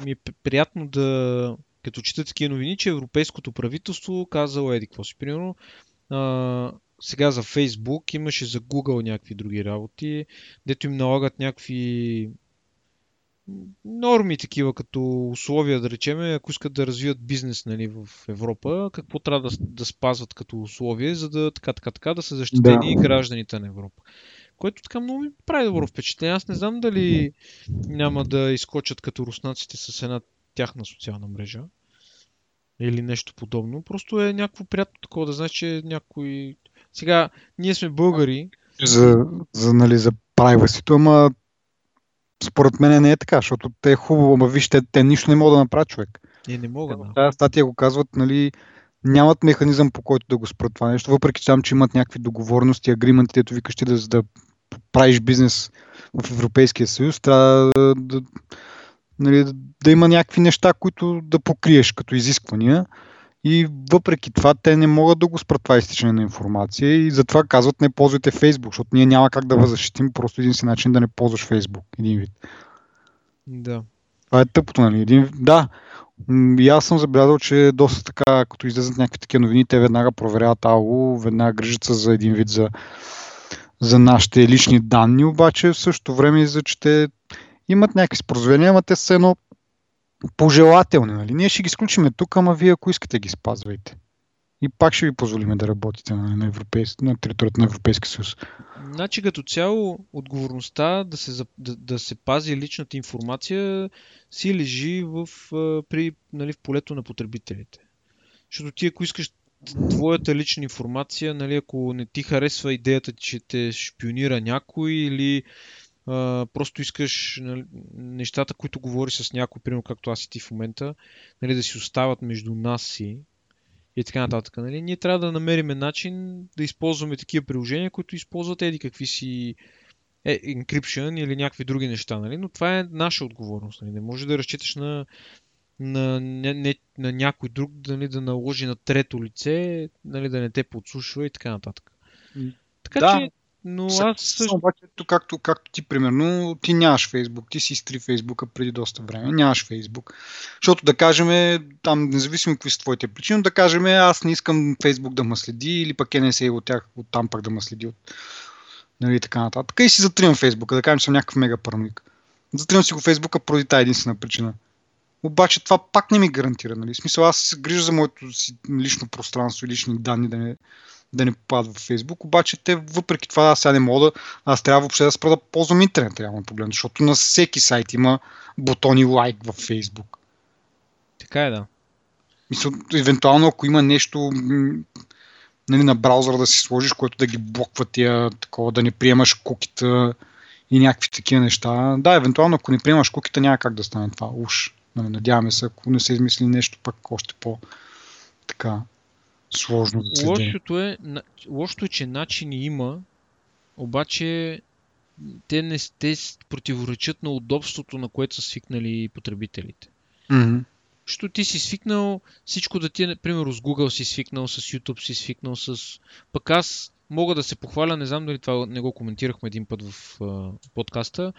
ми е приятно да, като чета такива новини, че европейското правителство казало еди какво си. Примерно, а, сега за Facebook имаше за Google някакви други работи, дето им налагат някакви норми такива като условия, да речем, ако искат да развият бизнес нали, в Европа, какво трябва да, да спазват като условие, за да така, така, така да са защитени да. гражданите на Европа. Което така много ми прави добро впечатление. Аз не знам дали няма да изкочат като руснаците с една тяхна социална мрежа или нещо подобно. Просто е някакво приятно такова да знаеш, че някой... Сега, ние сме българи. За, за, нали, за privacy ама според мен не е така, защото те е хубаво, ама вижте, те нищо не могат да направят човек. Не, не могат. Да. Тази статия го казват, нали, нямат механизъм по който да го спрат това нещо, въпреки че че имат някакви договорности, агриманти, ето викаш ти да, да правиш бизнес в Европейския съюз, трябва да, да, нали, да има някакви неща, които да покриеш като изисквания. И въпреки това, те не могат да го спрат това изтичане на информация и затова казват не ползвайте Facebook, защото ние няма как да въззащитим просто един си начин да не ползваш Facebook. Един вид. Да. Това е тъпото, нали? Един, да, и аз съм забелязал, че доста така, като излезат някакви такива новини, те веднага проверяват АО, веднага грижат се за един вид за, за нашите лични данни, обаче в същото време за че те имат някакви споразумения, ама те са едно пожелателни. Нали? Ние ще ги изключиме тук, ама вие ако искате ги спазвайте. И пак ще ви позволиме да работите на, на, европейс... на територията на Европейския съюз. Значи като цяло отговорността да се, да, да се пази личната информация си лежи в, при, нали, в полето на потребителите. Защото ти ако искаш твоята лична информация, нали, ако не ти харесва идеята, че те шпионира някой или а, просто искаш нали, нещата, които говори с някой, примерно както аз и ти в момента, нали, да си остават между нас си и така нататък. Нали. Ние трябва да намерим начин да използваме такива приложения, които използват еди какви си е, encryption или някакви други неща. Нали. Но това е наша отговорност. Нали. Не може да разчиташ на на, не, не, на някой друг нали, да наложи на трето лице, нали, да не те подслушва и така нататък. Така да, че но аз също... Обаче, както, както ти, примерно, ти нямаш Фейсбук, ти си изтри Фейсбука преди доста време, нямаш Фейсбук. Защото да кажем, там, независимо какви са твоите причини, да кажем, аз не искам Фейсбук да ме следи или пък НСА от тях, от там пък да ме следи от нали, така нататък. И си затривам Фейсбука, да кажем, че съм някакъв мега параноик. Затривам си го Фейсбука поради тази единствена причина. Обаче това пак не ми гарантира. Нали? В смисъл, аз се грижа за моето си лично пространство и лични данни да не, да не попадат в Фейсбук, обаче те въпреки това аз сега не мога да, аз трябва въобще да спра да ползвам интернет, реално погледно, защото на всеки сайт има бутони лайк в Фейсбук. Така е, да. Мисля, евентуално ако има нещо нали, на браузъра да си сложиш, което да ги блоква тия, такова, да не приемаш кукита и някакви такива неща. Да, евентуално ако не приемаш кукита, няма как да стане това. Уж. Нали, надяваме се, ако не се измисли нещо пак още по така сложно да лошото е, лошото е, че начини има, обаче те не те противоречат на удобството, на което са свикнали потребителите. Mm-hmm. Защото ти си свикнал всичко да ти е, примерно с Google си свикнал, с YouTube си свикнал, с... Пък аз мога да се похваля, не знам дали това не го коментирахме един път в а, подкаста.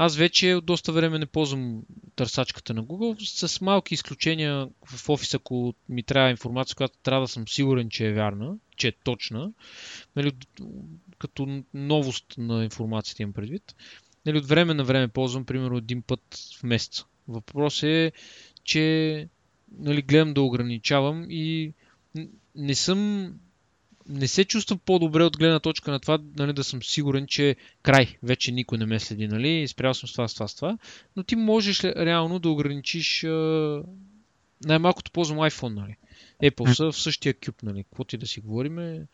Аз вече от доста време не ползвам търсачката на Google, с малки изключения в офиса, ако ми трябва информация, която трябва да съм сигурен, че е вярна, че е точна, нали, като новост на информацията имам предвид. Нали, от време на време ползвам, примерно, един път в месеца. Въпрос е, че нали, гледам да ограничавам и не съм не се чувствам по-добре от гледна точка на това, нали, да съм сигурен, че край, вече никой не ме следи, нали, спрял съм с това, с това, с това, но ти можеш реално да ограничиш най-малкото ползвам iPhone, нали. Apple са в същия кюб, нали, какво ти да си говориме.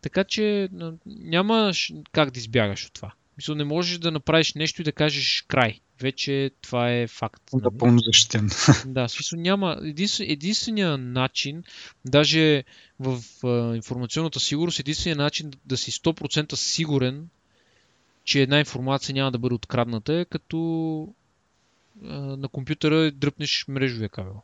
Така че няма как да избягаш от това. Мисля, не можеш да направиш нещо и да кажеш край. Вече това е факт. Да, нали? пълно защитен. Да, смисъл няма. Единствен, единствения начин, даже в а, информационната сигурност, единствения начин да си 100% сигурен, че една информация няма да бъде открадната е като а, на компютъра дръпнеш мрежовия кабел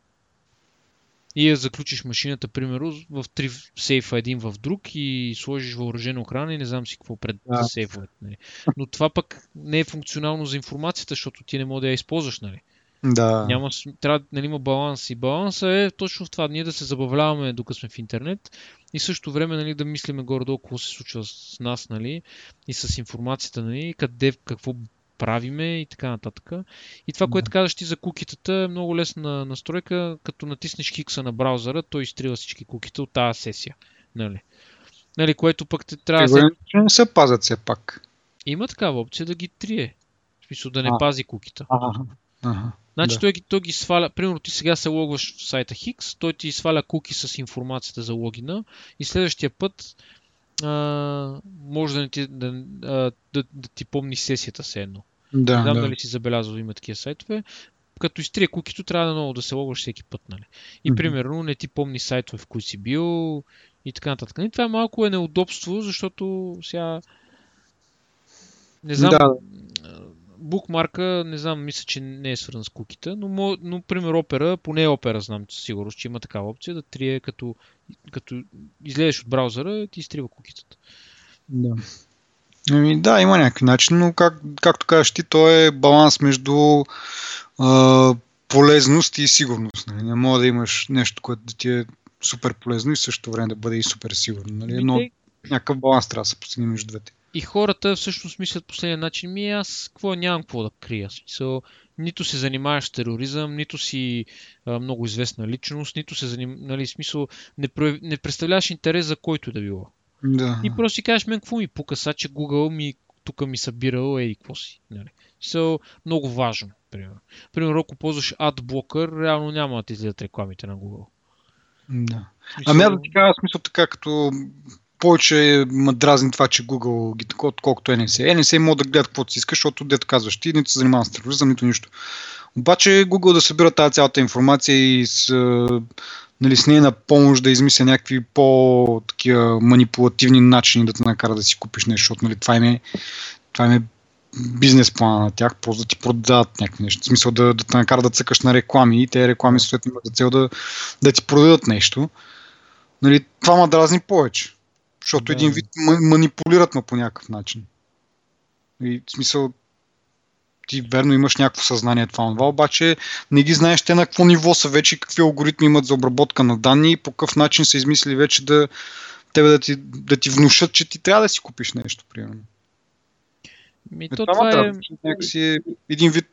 и я заключиш машината, примерно, в три сейфа един в друг и сложиш въоръжена охрана и не знам си какво пред да. сейфовете. Нали. Но това пък не е функционално за информацията, защото ти не можеш да я използваш. Нали. Да. Няма, трябва да нали, има баланс. И баланса е точно в това. Ние да се забавляваме докато сме в интернет и също време нали, да мислиме горе-долу какво се случва с нас нали, и с информацията, нали, къде, какво правиме и така нататък. И това, което казваш ти за кукитата е много лесна настройка, като натиснеш хикса на браузъра, той изтрива всички кукита от тази сесия. Нали? Нали, което пък те трябва да... Се... Не се пазят все пак. Има такава опция да ги трие. В смисъл да не а. пази кукита. Ага. Ага. Значи да. той, той ги сваля, примерно ти сега се логваш в сайта Хикс, той ти сваля куки с информацията за логина и следващия път а, може да, не ти, да, да, да, да ти помни сесията се едно. Да, не знам да. дали си забелязал, има такива сайтове. Като изтрие кукито, трябва да много да се логваш всеки път. Нали? И mm-hmm. примерно не ти помни сайтове, в които си бил и така нататък. И това малко е неудобство, защото сега не знам, да. букмарка, не знам, мисля, че не е свързан с куките, но, но пример опера, поне опера знам сигурно, че има такава опция да трие като, като излезеш от браузъра, ти изтрива кукитата. Да. Ами, да, има някакви начин, но как, както кажеш ти, то е баланс между а, полезност и сигурност. Нали? Не мога да имаш нещо, което да ти е супер полезно и в същото време да бъде и супер сигурно. Нали? Но някакъв баланс трябва да се постигне между двете. И хората всъщност мислят последния начин, ми аз какво нямам какво да крия. Смисъл, нито се занимаваш с тероризъм, нито си а, много известна личност, нито се занимаваш, нали, смисъл, не, не представляваш интерес за който да било. Да. И просто си кажеш, мен какво ми пука, са, че Google ми тук ми събирал еди какво си. Нали. So, много важно. Примерно. примерно, ако ползваш AdBlocker, реално няма да ти излизат рекламите на Google. Да. Ами аз да ти кажа смисъл така, като повече ме дразни това, че Google ги така, отколкото NSA. NSA може да гледат каквото си искаш, защото дето казваш ти, нито се занимава с тероризъм, нито нищо. Обаче Google да събира тази цялата информация и с нали, с нея на помощ да измисля някакви по-такива манипулативни начини да те накара да си купиш нещо, защото нали, това, е, това е бизнес плана на тях, просто да ти продадат някакви нещо. В смисъл да, да те накара да цъкаш на реклами и те реклами съответно имат за цел да, да ти продадат нещо. Нали, това ма дразни повече. Защото да. един вид манипулират ме по някакъв начин. И в смисъл, ти верно имаш някакво съзнание това, това, обаче не ги знаеш те на какво ниво са вече, какви алгоритми имат за обработка на данни и по какъв начин са измислили вече да тебе да ти, да ти внушат, че ти трябва да си купиш нещо, примерно. Ми, е, то това, това е... Някакси е един вид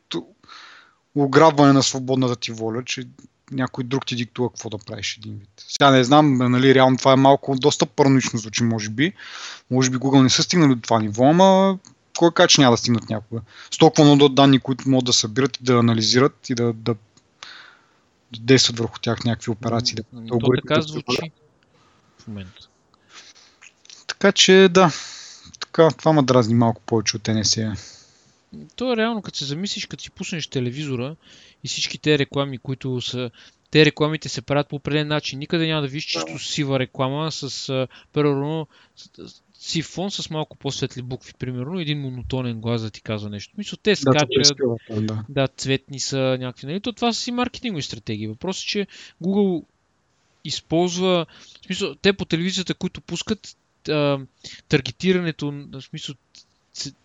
ограбване на свободната ти воля, че някой друг ти диктува какво да правиш един вид. Сега не знам, нали, реално това е малко доста паранично звучи, може би. Може би Google не са стигнали до това ниво, ама кой каже, че няма да стигнат някога. С толкова много данни, които могат да събират и да анализират и да, да, да действат върху тях някакви операции. Да, да то така звучи в момента. Така че да, така, това ме дразни малко повече от NSA. То е реално, като се замислиш, като си пуснеш телевизора и всички те реклами, които са те рекламите се правят по определен начин. Никъде няма да видиш чисто сива реклама с, примерно, сив фон с малко по-светли букви, примерно, един монотонен глас да ти казва нещо. Мисля, те скачат, да, да. да, цветни са някакви. Нали? То, това са си маркетингови стратегии. Въпросът е, че Google използва, в смисъл, те по телевизията, които пускат а, таргетирането, в смисъл,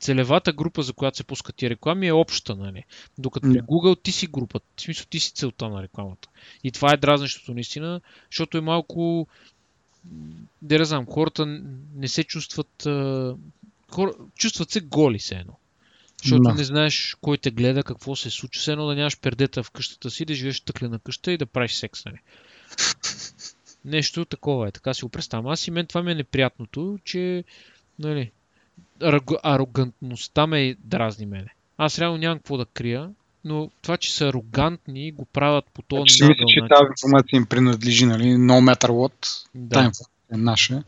целевата група, за която се пускат тия реклами е обща, нали? Докато при Google ти си група, в смисъл ти си целта на рекламата. И това е дразнещото наистина, защото е малко, да не знам, хората не се чувстват, хора, чувстват се голи се едно. Защото no. не знаеш кой те гледа, какво се случва. Все едно да нямаш пердета в къщата си, да живееш тъклена къща и да правиш секс, нали? Нещо такова е, така си го представям. Аз и мен това ми е неприятното, че нали, арогантността ме дразни мене. Аз реално нямам какво да крия, но това, че са арогантни, го правят по този начин. Мисля, че тази информация им принадлежи, нали? No matter what. Да. Тази информация е наша.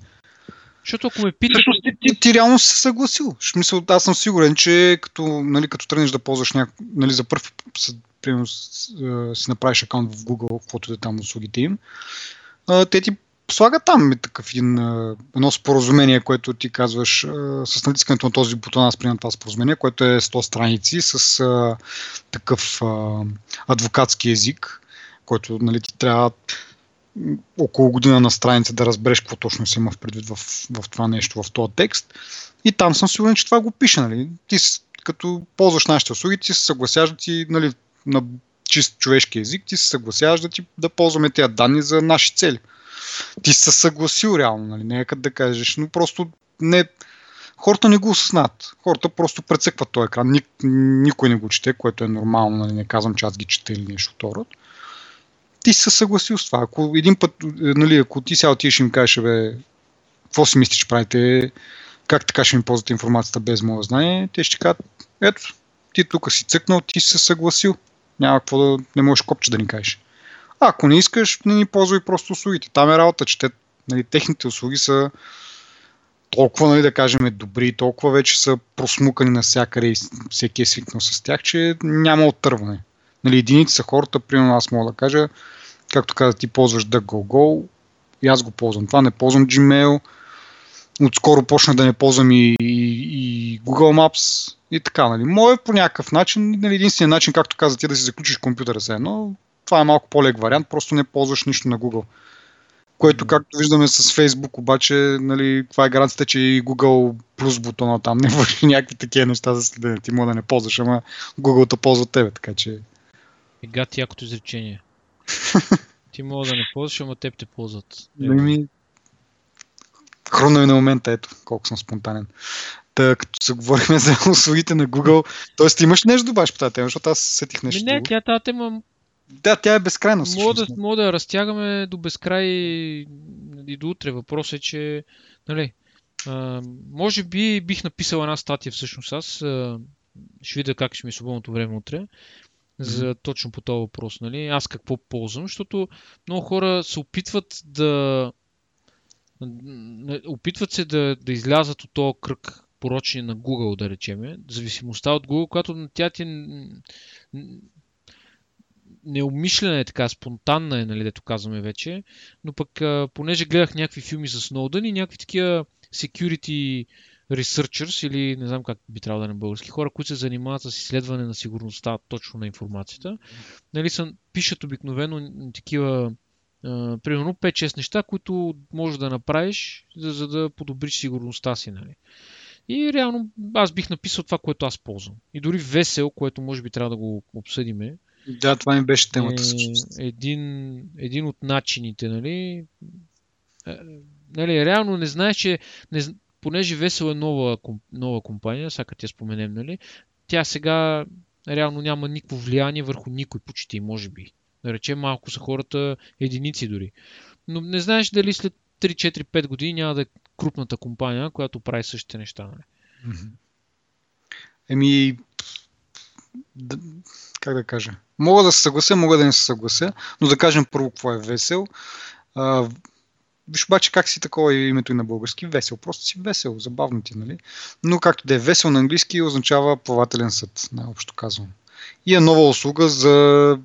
Защото ако ме питаш... ти, ти, ти, реално си се съгласил. В смисъл, аз съм сигурен, че като, нали, като тръгнеш да ползваш няк... нали, за първ примерно, си направиш акаунт в Google, каквото е там услугите им, те ти слага там такъв един, едно споразумение, което ти казваш с натискането на този бутон, аз приемам това споразумение, което е 100 страници с а, такъв а, адвокатски език, който нали, ти трябва около година на страница да разбереш какво точно се има в предвид в, в това нещо, в този текст. И там съм сигурен, че това го пише. Нали. Ти като ползваш нашите услуги, ти се съгласяваш да ти нали, на чист човешки език, ти се съгласяваш да, ти, да ползваме тези данни за наши цели ти се съгласил реално, нали? не е да кажеш, но просто не, хората не го осъзнат. Хората просто прецъкват този екран. Ник, никой не го чете, което е нормално, нали? не казвам, че аз ги чета или нещо второ. Ти се съгласил с това. Ако един път, нали, ако ти сега отидеш и им кажеш, бе, какво си мислиш, че правите, как така ще ми ползвате информацията без мое знание, те ще кажат, ето, ти тук си цъкнал, ти си се съгласил. Няма какво да не можеш копче да ни кажеш. Ако не искаш, не ни ползвай просто услугите. Там е работа, че те, нали, техните услуги са толкова, нали, да кажем, добри, толкова вече са просмукани навсякъде и всеки е свикнал с тях, че няма оттърване. Нали, единици са хората, примерно аз мога да кажа, както каза, ти ползваш DuckGoGo, и аз го ползвам. Това не ползвам Gmail, отскоро почна да не ползвам и, и, и Google Maps и така. Нали. Мое по някакъв начин, нали, единственият начин, както каза ти, да си заключиш компютъра с едно, това е малко по-лек вариант, просто не ползваш нищо на Google. Което, както виждаме с Facebook, обаче, нали, това е гаранцията, че и Google плюс бутона там не върши някакви такива неща за следене. Ти може да не ползваш, ама Google те ползва тебе, така че... И гад якото изречение. ти мога да не ползваш, ама теб те ползват. Не ми... Хрумна ми на момента, ето, колко съм спонтанен. Та, като се говорим за услугите на Google, т.е. имаш нещо добавиш по тази тема, защото аз сетих нещо. Не, тя тази тема да, тя е безкрайна. Мога да, мога да разтягаме до безкрай и до утре. Въпросът е, че нали, а, може би бих написал една статия всъщност аз. А, ще видя как ще ми е свободното време утре. За точно по този въпрос. Нали? Аз какво ползвам, защото много хора се опитват да опитват се да, да излязат от този кръг порочни на Google, да речеме, зависимостта от Google, която тя ти неумишлена е така, спонтанна е, нали, дето казваме вече, но пък а, понеже гледах някакви филми с Сноудън и някакви такива security researchers или не знам как би трябвало да е на български, хора, които се занимават с изследване на сигурността точно на информацията, нали, са, пишат обикновено такива Uh, примерно 5-6 неща, които можеш да направиш, за, за да подобриш сигурността си. Нали. И реално аз бих написал това, което аз ползвам. И дори весел, което може би трябва да го обсъдиме, да, това ми беше темата. Е, един, един от начините, нали? Е, нали, реално не знаеш, че не, понеже Весел е нова, нова компания, сега като я споменем, нали? Тя сега реално няма никакво влияние върху никой почти, може би. Да речем, малко са хората, единици дори. Но не знаеш дали след 3-4-5 години няма да е крупната компания, която прави същите неща. Нали? Еми, да, как да кажа? Мога да се съглася, мога да не се съглася, но да кажем първо какво е весел. А, виж обаче как си такова името и на български. Весел. Просто си весел, забавно ти, нали? Но както да е весел на английски означава плавателен съд, най-общо казвам. И е нова услуга за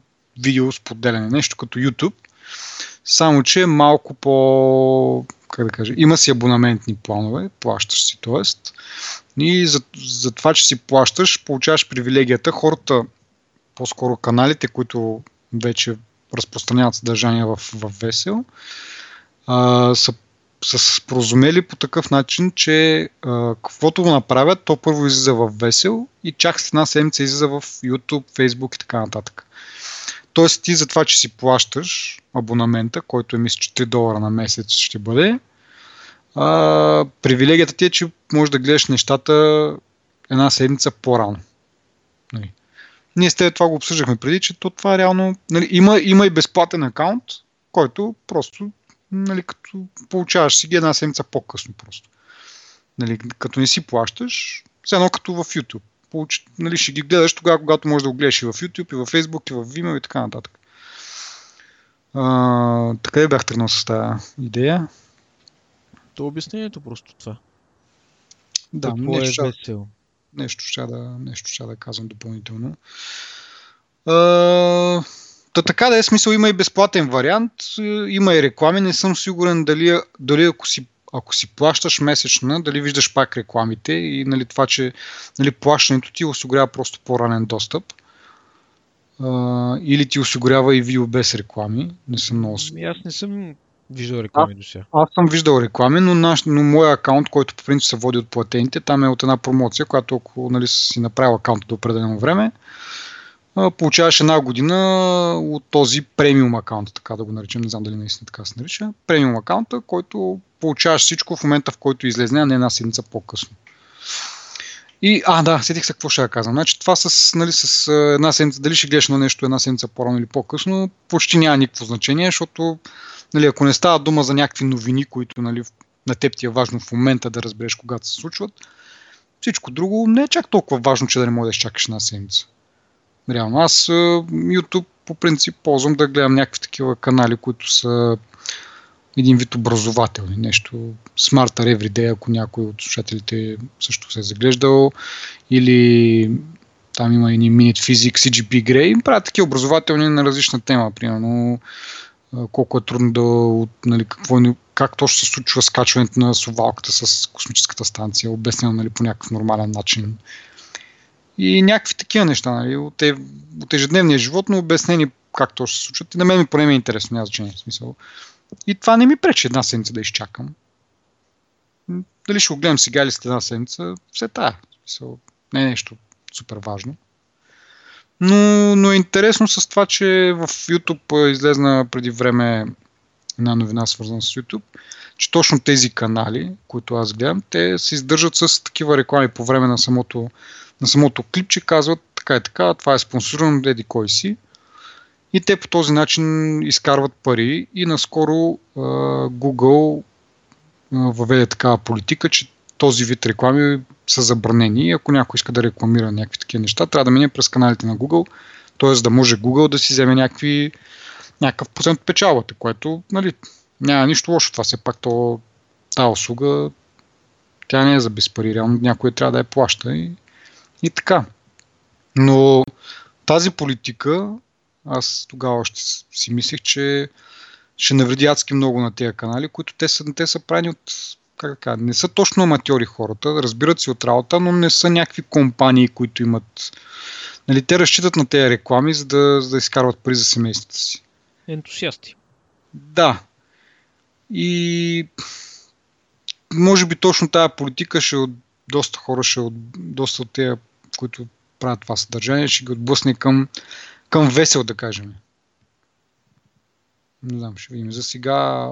видео споделяне, нещо като YouTube, само че е малко по, как да кажа, има си абонаментни планове, плащаш си, т.е. И за, за това, че си плащаш, получаваш привилегията. Хората, по-скоро каналите, които вече разпространяват съдържание в, в Весел, а, са са споразумели по такъв начин, че а, каквото го направят, то първо излиза в Весел и чак след една седмица излиза в YouTube, Facebook и така нататък. Тоест ти за това, че си плащаш абонамента, който е мисля, че 3 долара на месец ще бъде, а, привилегията ти е, че можеш да гледаш нещата една седмица по-рано. Нали. Ние с теб това го обсъждахме преди, че то това е реално... Нали, има, има и безплатен акаунт, който просто нали, като получаваш си ги една седмица по-късно просто. Нали, като не си плащаш, все едно като в YouTube. Получ, нали, ще ги гледаш тогава, когато можеш да го гледаш и в YouTube, и в Facebook, и в Vimeo и така нататък. А, така бях тръгнал с тази идея. То обяснението просто това. Да, Какво е весело? Нещо, ще да, нещо ще да казвам допълнително. А, Та така да е смисъл, има и безплатен вариант, има и реклами, не съм сигурен дали, дали ако си ако си плащаш месечна, дали виждаш пак рекламите и нали, това, че нали, плащането ти осигурява просто по-ранен достъп. А, или ти осигурява и видео без реклами. Не съм много сигурен. Ами аз не съм виждал реклами до сега. Аз съм виждал реклами, но, наш, но моя акаунт, който по принцип се води от платените, там е от една промоция, която ако нали, си направил акаунт до определено време, получаваш една година от този премиум акаунт, така да го наречем, не знам дали наистина така се нарича, премиум акаунта, който получаваш всичко в момента, в който излезне, а не една седмица по-късно. И, а, да, сетих се какво ще я казвам. Значи това с, нали, с една седмица, дали ще гледаш на нещо една седмица по-рано или по-късно, почти няма никакво значение, защото нали, ако не става дума за някакви новини, които нали, на теб ти е важно в момента да разбереш когато се случват, всичко друго не е чак толкова важно, че да не можеш да чакаш една седмица. Реално аз YouTube по принцип ползвам да гледам някакви такива канали, които са един вид образователни, нещо Smarter Everyday, ако някой от слушателите също се е заглеждал, или там има и Minute Physics, CGP Grey, правят такива образователни на различна тема, примерно колко е трудно да, нали, какво как точно се случва скачването на совалката с космическата станция, обяснено нали, по някакъв нормален начин и някакви такива неща, нали, от, е, от ежедневния живот, но обяснени как то ще се случват. И на мен ми поне ми е интересно, няма значение смисъл. И това не ми пречи една седмица да изчакам. Дали ще го гледам сега или след една седмица, все тая. Смисъл, не е нещо супер важно. Но, е интересно с това, че в YouTube излезна преди време една новина свързана с YouTube, че точно тези канали, които аз гледам, те се издържат с такива реклами по време на самото на самото клипче казват така и така, това е спонсорирано от еди кой си. И те по този начин изкарват пари и наскоро uh, Google uh, въведе такава политика, че този вид реклами са забранени ако някой иска да рекламира някакви такива неща, трябва да мине през каналите на Google, т.е. да може Google да си вземе някакви, някакъв процент от печалбата, което нали, няма нищо лошо. Това все пак то, тази услуга, тя не е за без реално някой трябва да я плаща и и така. Но тази политика, аз тогава още си мислех, че ще навреди адски много на тези канали, които те са, те са правени от как така, не са точно аматьори хората, разбират си от работа, но не са някакви компании, които имат... Нали, те разчитат на тези реклами, за да, за да изкарват пари за семействата си. Ентусиасти. Да. И може би точно тази политика ще от доста хора, ще от доста от тези които правят това съдържание, ще ги отблъсне към, към весел, да кажем. Не знам, ще видим. За сега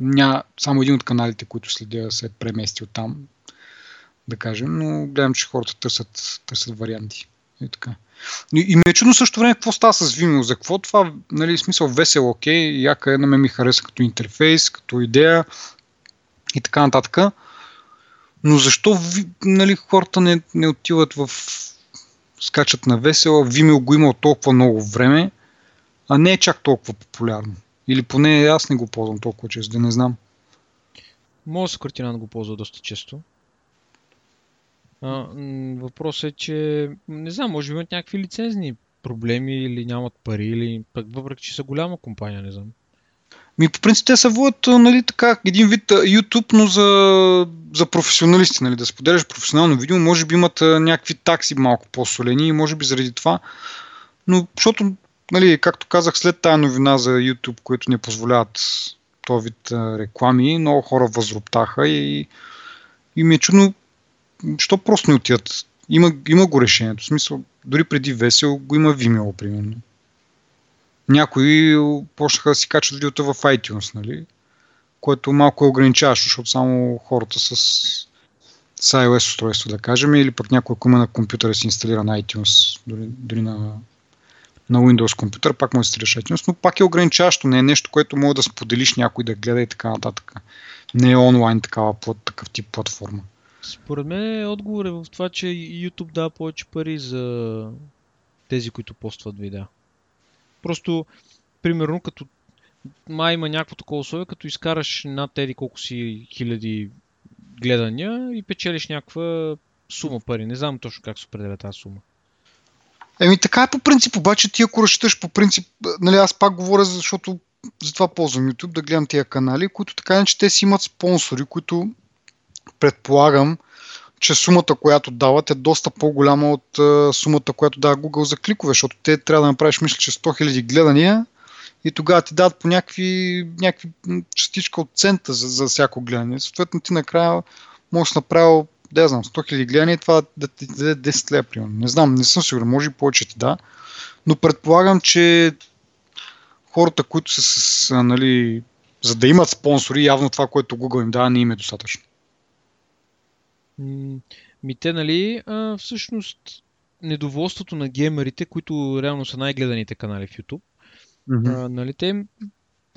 ня, само един от каналите, които следя, се е преместил там, да кажем, но гледам, че хората търсят, търсят варианти. И така. И, и ми е чудно също време какво става с Vimeo. За какво това, нали, смисъл весел, окей, яка е, на ми хареса като интерфейс, като идея и така нататък. Но защо нали, хората не, не отиват в скачат на весела, Vimeo го има от толкова много време, а не е чак толкова популярно. Или поне аз не го ползвам толкова често, да не знам. Може с картина да го ползва доста често. А, въпросът е, че не знам, може би имат някакви лицензни проблеми или нямат пари, или пък въпреки, че са голяма компания, не знам. Ми, по принцип, те са водят, нали, така, един вид YouTube, но за, за професионалисти, нали, да споделяш професионално видео, може би имат някакви такси малко по-солени и може би заради това, но защото, нали, както казах, след тая новина за YouTube, които не позволяват този вид реклами, много хора възроптаха и, и ми е чудно, що просто не отидат. Има, има го решението. В смисъл, дори преди Весел го има Vimeo, примерно. Някои почнаха да си качват видеото в iTunes, нали? Което малко е ограничаващо, защото само хората с, с iOS устройство, да кажем, или пък някой, ако има на компютъра си инсталира на iTunes, дори, дори на, на Windows компютър, пак да инсталираш iTunes, но пак е ограничаващо, не е нещо, което може да споделиш някой да гледа и така нататък. Не е онлайн такава, такъв тип платформа. Според мен отговор е в това, че YouTube дава повече пари за тези, които постват видеа. Просто, примерно, като май има някакво такова условие, като изкараш над тези колко си хиляди гледания и печелиш някаква сума пари. Не знам точно как се определя тази сума. Еми така е по принцип, обаче ти ако разчиташ по принцип, нали аз пак говоря, защото затова ползвам YouTube, да гледам тия канали, които така че те си имат спонсори, които предполагам, че сумата, която дават е доста по-голяма от uh, сумата, която дава Google за кликове, защото те трябва да направиш, мисля, че 100 000 гледания и тогава ти дадат по някакви, някакви частичка от цента за, за всяко гледане. Съответно ти накрая можеш да направил, да знам, 100 000 гледания и това да ти даде 10 лева, примерно. Не знам, не съм сигурен, може и повече ти да. Но предполагам, че хората, които са с, нали, за да имат спонсори, явно това, което Google им дава, не им е достатъчно. Ми те, нали, а, всъщност недоволството на геймерите, които реално са най-гледаните канали в YouTube, mm-hmm. а, нали, те,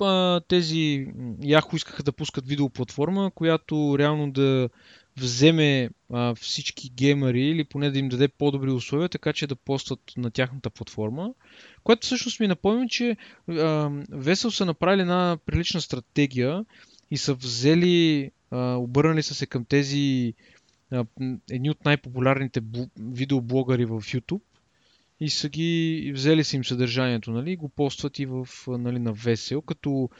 а, тези Yahoo искаха да пускат видеоплатформа, която реално да вземе а, всички геймери или поне да им даде по-добри условия, така че да постват на тяхната платформа. Което всъщност ми напомня, че а, Vesel са направили една прилична стратегия и са взели, а, обърнали са се към тези едни от най-популярните видеоблогъри в YouTube и са ги взели са им съдържанието, нали, го постват и в, нали, на Весел, като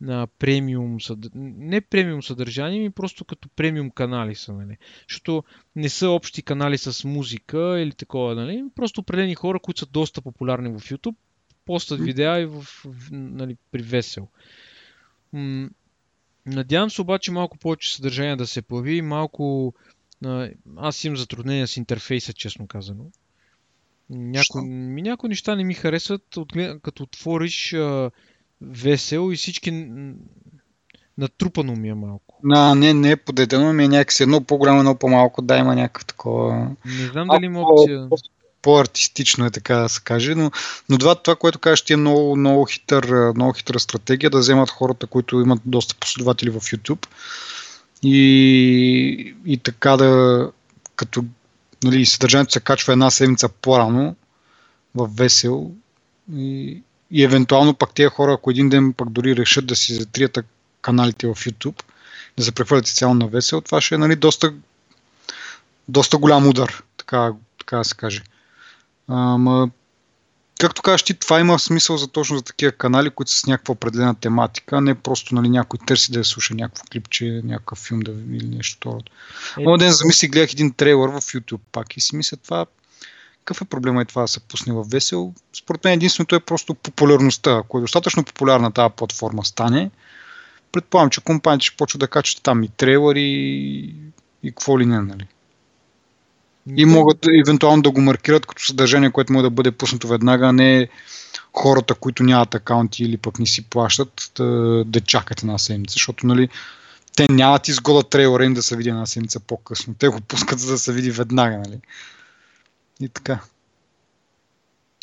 на премиум, съд... не премиум съдържание, ми просто като премиум канали са, нали. Защото не са общи канали с музика или такова, нали. Просто определени хора, които са доста популярни в YouTube, постват видеа и в, нали, при Весел. Надявам се обаче малко повече съдържание да се появи, малко аз имам затруднения с интерфейса, честно казано. Няко, ми, някои неща не ми харесват, като отвориш а, весел и всички натрупано ми е малко. А, не, не е подедено, ми е някакси едно по-голямо, едно по-малко, да има някакво такова... Не знам дали има опция... По-артистично е така да се каже, но, но това, това, което кажеш, ти е много, много, хитър, много хитра стратегия да вземат хората, които имат доста последователи в YouTube и, и така да, като нали, съдържанието се качва една седмица по-рано в Весел и, и евентуално пак тези хора, ако един ден пък дори решат да си затрият каналите в YouTube, да се прехвърлят цяло на Весел, това ще е нали, доста, доста голям удар, така, така да се каже. Ама, както кажеш ти, това има смисъл за точно за такива канали, които са с някаква определена тематика, не просто нали, някой търси да я слуша някакво клипче, някакъв филм да, или нещо второ. Е, Моя ден замисли, гледах един трейлър в YouTube пак и си мисля това, какъв е проблема и това да се пусне в весел? Според мен единственото е просто популярността. Ако е достатъчно популярна тази платформа стане, предполагам, че компаниите ще почват да качат там и трейлъри и, и какво ли не, нали? И могат евентуално да го маркират като съдържание, което може да бъде пуснато веднага, а не хората, които нямат акаунти или пък не си плащат, да, да чакат една седмица, защото нали, те нямат изгода трейлера им да се види една седмица по-късно. Те го пускат за да се види веднага. Нали? И така.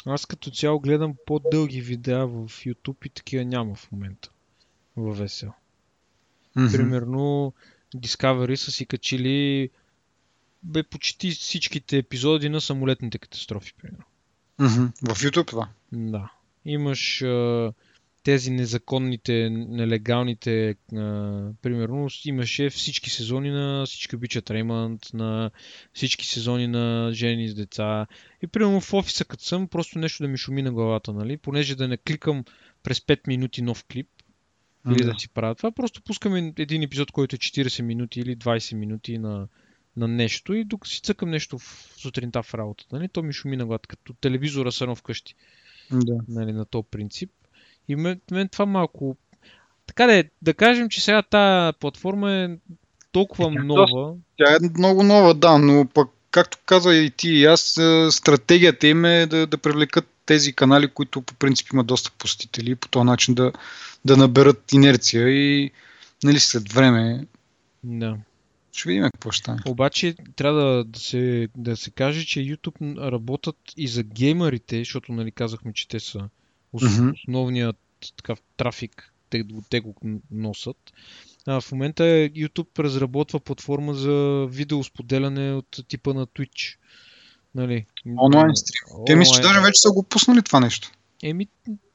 Аз като цяло гледам по-дълги видеа в YouTube и такива няма в момента. Във Весел. Mm-hmm. Примерно Discovery са си качили бе почти всичките епизоди на самолетните катастрофи, примерно. Mm-hmm. В YouTube това? Да. Имаш а, тези незаконните, нелегалните, а, примерно имаше всички сезони на всички обичат Реймънд, на всички сезони на жени с деца. И примерно в офиса като съм, просто нещо да ми шуми на главата, нали? Понеже да не кликам през 5 минути нов клип, или да. да си правя това, просто пускаме един епизод, който е 40 минути или 20 минути на, на нещо и докато си цъкам нещо в сутринта в работата, нали, то ми шуми на глад, като телевизора са вкъщи. Да. Нали, на този принцип. И мен, мен това малко... Така да е, да кажем, че сега тази платформа е толкова е, нова. Тя е много нова, да, но пък както каза и ти и аз, е, стратегията им е да, да привлекат тези канали, които по принцип имат доста посетители, по този начин да, да наберат инерция и нали, след време да. Ще видим какво ще стане. Обаче трябва да, да, се, да се каже, че YouTube работят и за геймерите, защото нали, казахме, че те са основният такъв трафик, те, те го носят. А, в момента YouTube разработва платформа за видеосподеляне от типа на Twitch. Нали, онлайн стрим. Те мисля, че даже вече са го пуснали това нещо. Еми,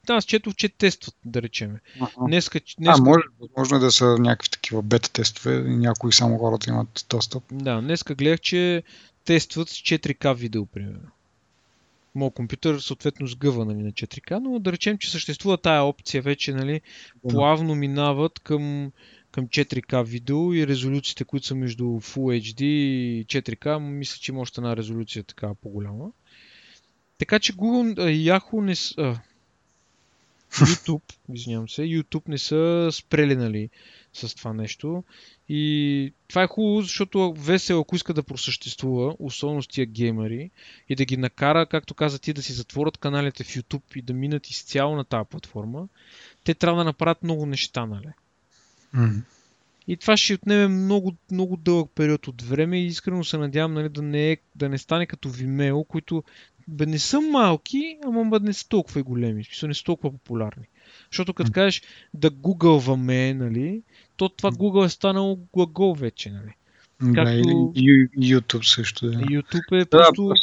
аз четох, че тестват, да. Uh-huh. Днеска, днеска... А, може, възможно е да са някакви такива бета тестове и някои само хората имат достъп. Да, днеска гледах, че тестват с 4К видео, примерно. Моят компютър съответно сгъва нали, на 4К, но да речем, че съществува тая опция вече, нали, плавно минават към, към 4К видео и резолюциите, които са между Full HD и 4K, мисля, че има още една резолюция така по-голяма. Така че Google, Yahoo не са... YouTube, извинявам се, YouTube не са спрели, нали, с това нещо. И това е хубаво, защото весело, ако иска да просъществува, особено с тия геймери, и да ги накара, както каза ти, да си затворят каналите в YouTube и да минат изцяло на тази платформа, те трябва да направят много неща, нали? Mm. И това ще отнеме много, много дълъг период от време и искрено се надявам нали, да, не е, да не стане като Vimeo, които бе, не са малки, ама бе, не са толкова и големи. Смисъл, не са толкова популярни. Защото като кажеш да гугълваме, нали, то това Google е станало глагол вече, нали. Както... YouTube също. Да. YouTube е просто... Да,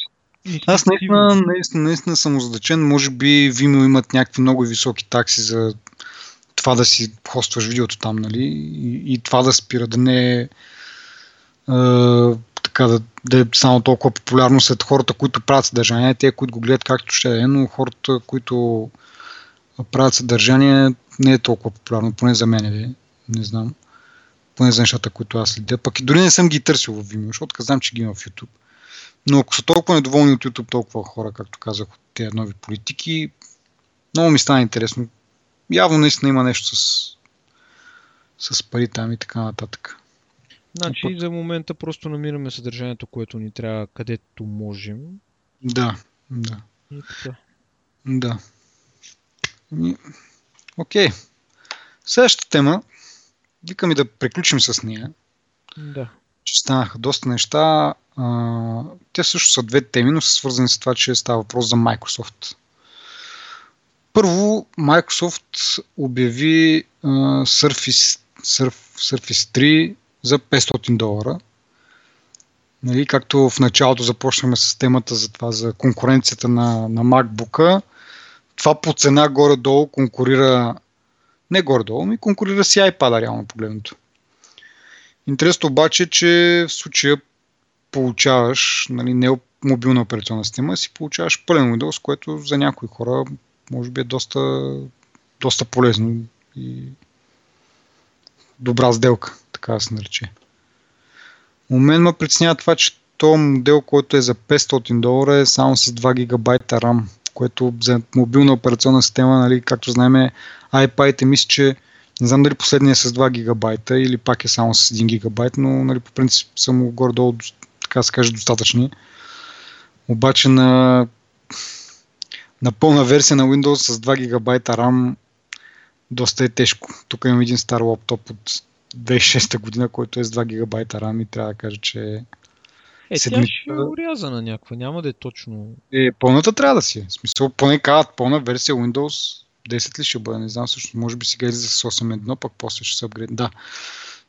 аз наистина, наистина, наистина съм озадачен. Може би Vimeo имат някакви много високи такси за това да си хостваш видеото там, нали? И, и това да спира, да не е така да, да е само толкова популярно сред хората, които правят съдържание, те, които го гледат както ще е, но хората, които правят съдържание, не е толкова популярно, поне за мен, е, не знам. Поне за нещата, които аз следя. Пък и дори не съм ги търсил в Vimeo, защото казвам, че ги има в YouTube. Но ако са толкова недоволни от YouTube, толкова хора, както казах, от тези нови политики, много ми стана интересно. Явно наистина има нещо с, с пари там и така нататък. Значи път... за момента просто намираме съдържанието, което ни трябва където можем. Да, да. И така. Да. Окей. Okay. Следващата тема, викам и да приключим с нея. Да. Че станаха доста неща. А, те също са две теми, но са свързани с това, че става въпрос за Microsoft. Първо, Microsoft обяви а, Surface, Surf, Surface 3 за 500 долара. Нали, както в началото започнахме с темата за това, за конкуренцията на, на MacBook, това по цена горе-долу конкурира, не горе-долу, ми конкурира си iPad, реално погледното. Интересно обаче, че в случая получаваш нали, не мобилна операционна система, си получаваш пълен Windows, което за някои хора може би е доста, доста полезно и добра сделка, така да се нарече. У мен ме притеснява това, че то модел, който е за 500 долара е само с 2 гигабайта RAM, което за мобилна операционна система, нали, както знаем, iPad е мисля, че не знам дали последния е с 2 гигабайта или пак е само с 1 гигабайт, но нали, по принцип са му горе-долу, така се каже, достатъчни. Обаче на, на пълна версия на Windows с 2 гигабайта RAM доста е тежко. Тук имам един стар лаптоп от 2006 година, който е с 2 гигабайта RAM и трябва да кажа, че е, седмица... тя ще е урязана някаква, няма да е точно... Е, пълната трябва да си. Е. В смисъл, поне казват пълна версия Windows 10 ли ще бъде, не знам също, може би сега излиза с 8.1, пък после ще се апгрейд. Да,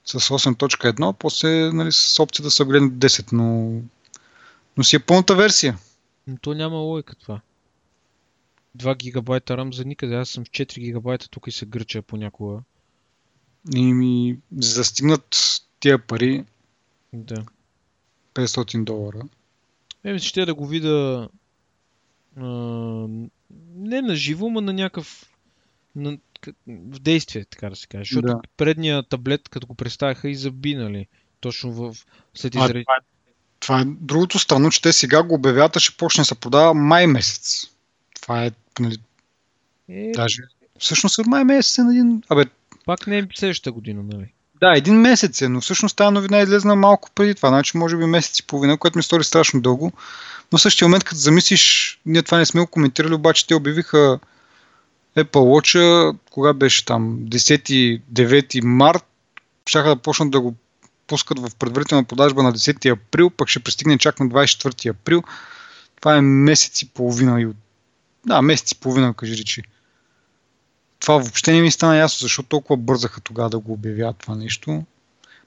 с 8.1, после нали, с опция да се апгрейд 10, но, но си е пълната версия. Но то няма логика това. 2 гигабайта RAM за никъде. Аз съм в 4 гигабайта тук и се гърча понякога. И ми застигнат тия пари Да. 500 долара. Е, ще да го видя а, не на живо, но на някакъв на, в действие, така да се каже. Защото Да. предния таблет, като го представяха и заби, нали? Точно в, след изред... това, е, това е другото странно, че те сега го обявяват, ще почне да се продава май месец. Това е, нали, Е, даже всъщност от май месец е на един... Абе, пак не е следващата година, нали? да, един месец е, но всъщност тази новина е излезна малко преди това, значи може би месец и половина, което ми стори страшно дълго. Но в същия момент, като замислиш, ние това не сме го коментирали, обаче те обявиха Apple Watch, кога беше там, 10-9 март, щяха да почнат да го пускат в предварителна продажба на 10 април, пък ще пристигне чак на 24 април. Това е месец и половина. И от... Да, месец и половина, кажи речи. Това въобще не ми стана ясно, защо толкова бързаха тогава да го обявят това нещо.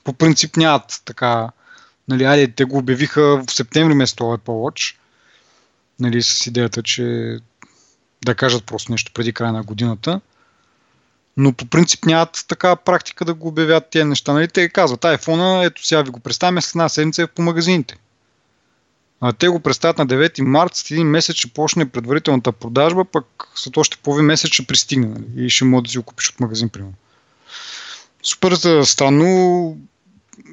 По принцип нямат така, нали, айде, те го обявиха в септември вместо Apple Watch, нали, с идеята, че да кажат просто нещо преди края на годината. Но по принцип нямат така практика да го обявят тези неща. Нали? Те казват, iPhone, ето сега ви го представяме след една седмица е по магазините. А те го представят на 9 март, след един месец ще почне предварителната продажба, пък след още половин месец ще пристигне нали? и ще може да си го купиш от магазин, примерно. Супер странно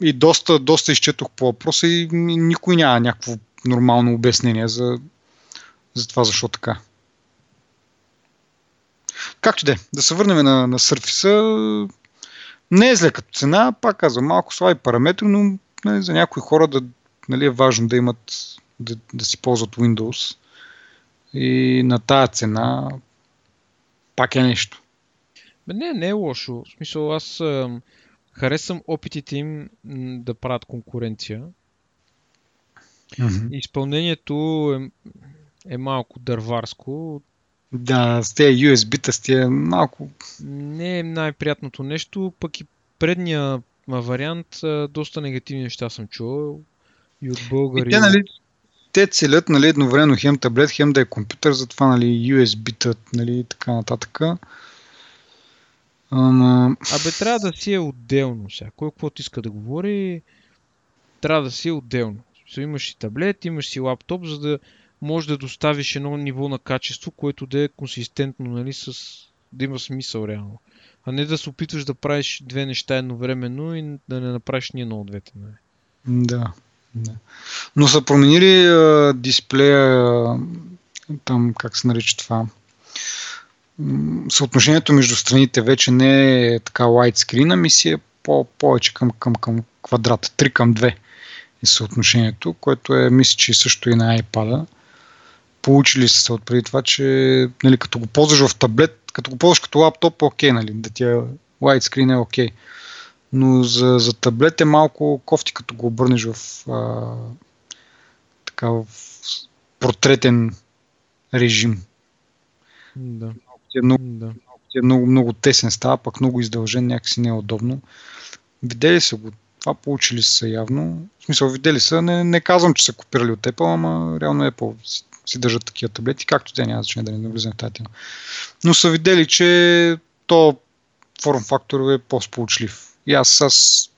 и доста, доста изчетох по въпроса и никой няма някакво нормално обяснение за, за това защо така. Както де, да се върнем на, на Surface. Не е зле като цена, пак казвам, малко слаби параметри, но нали, за някои хора да, нали, е важно да имат, да, да си ползват Windows. И на тая цена пак е нещо. Бе, не, не е лошо. В смисъл, аз ам, харесвам опитите им да правят конкуренция. Mm-hmm. Изпълнението е, е малко дърварско. Да, с тези USB-та, с тези малко... Не е най-приятното нещо, пък и предния вариант доста негативни неща съм чувал и от българи. И те, нали, те целят нали, едновременно хем таблет, хем да е компютър, затова нали, USB-та нали, и така нататък. Ама... Абе, трябва да си е отделно сега. Кой каквото иска да говори, трябва да си е отделно. Имаш и таблет, имаш си лаптоп, за да можеш да доставиш едно ниво на качество, което да е консистентно, нали, с... да има смисъл реално. А не да се опитваш да правиш две неща едновременно и да не направиш ни едно от двете. Нали. Да, да. Но са променили а, дисплея, а, там как се нарича това, съотношението между страните вече не е така widescreen, ами си е по- повече към, към, към квадрат, 3 към 2 е съотношението, което е, мисля, че също и на iPad. Получили се от преди това, че нали, като го ползваш в таблет, като го ползваш като лаптоп, окей, нали, да ти е widescreen е окей. Но за, за таблет е малко кофти, като го обърнеш в, а, така, в портретен режим. Да. Ти е много, да. ти е много, много тесен става, пък много издължен, някакси не е удобно. Видели са го, това получили са явно. В смисъл, видели са, не, не казвам, че са копирали от Apple, ама реално Apple си, си държат такива таблети, както те няма значение да не навлизам в тази тема. Но са видели, че то форм фактор е по-сполучлив. И аз, аз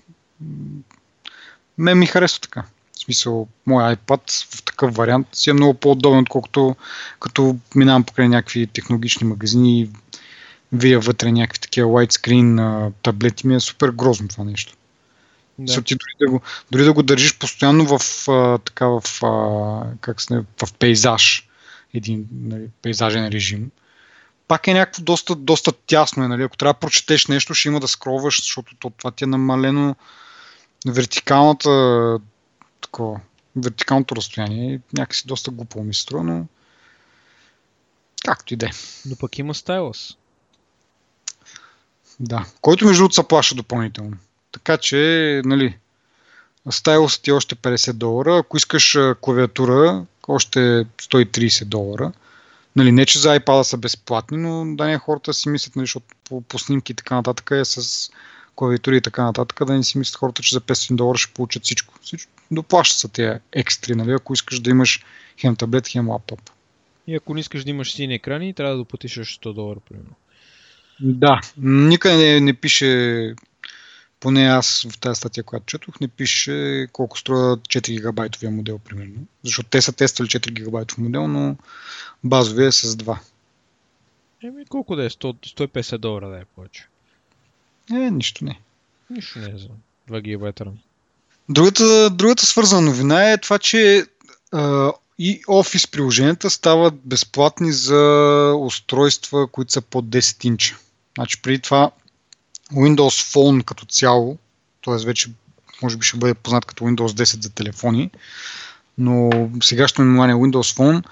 мен ми харесва така. В смисъл, моят iPad в такъв вариант си е много по-удобен, отколкото като минавам покрай някакви технологични магазини и видя вътре някакви такива widescreen а, таблети, ми е супер грозно това нещо. Да. Ти дори да, го, дори да го държиш постоянно в, а, така, в, а, как се, в пейзаж, един нали, пейзажен режим, пак е някакво доста, доста тясно. Е, нали? Ако трябва да прочетеш нещо, ще има да скроваш, защото то, това ти е намалено вертикалната такова, вертикалното разстояние. Някакси доста глупо ми струва, но както и да е. Но пък има стайлъс. Да, който между другото се плаща допълнително. Така че, нали, стайлът ти е още 50 долара. Ако искаш клавиатура, още 130 долара. Нали, не, че за iPad са безплатни, но да не хората си мислят, нали, защото по, по снимки и така нататък е с клавиатури и така нататък, да не си мислят хората, че за 500 долара ще получат всичко. всичко. Доплащат са тези екстри, нали, ако искаш да имаш хем таблет, хем лаптоп. И ако не искаш да имаш сини екрани, трябва да доплатиш още 100 долара, примерно. Да, никъде не, не пише, поне аз в тази статия, която четох, не пише колко струва 4 гигабайтовия модел, примерно. Защото те са тествали 4 гигабайтов модел, но базовия е с 2. Еми, колко да е? 100, 150 долара да е повече. Е, нищо не. Нищо не е за 2 гигабайта. Другата, другата свързана новина е това, че а, и Office приложенията стават безплатни за устройства, които са под 10 инча. Значи преди това Windows Phone като цяло, т.е. вече може би ще бъде познат като Windows 10 за телефони, но сегашното наименование Windows Phone,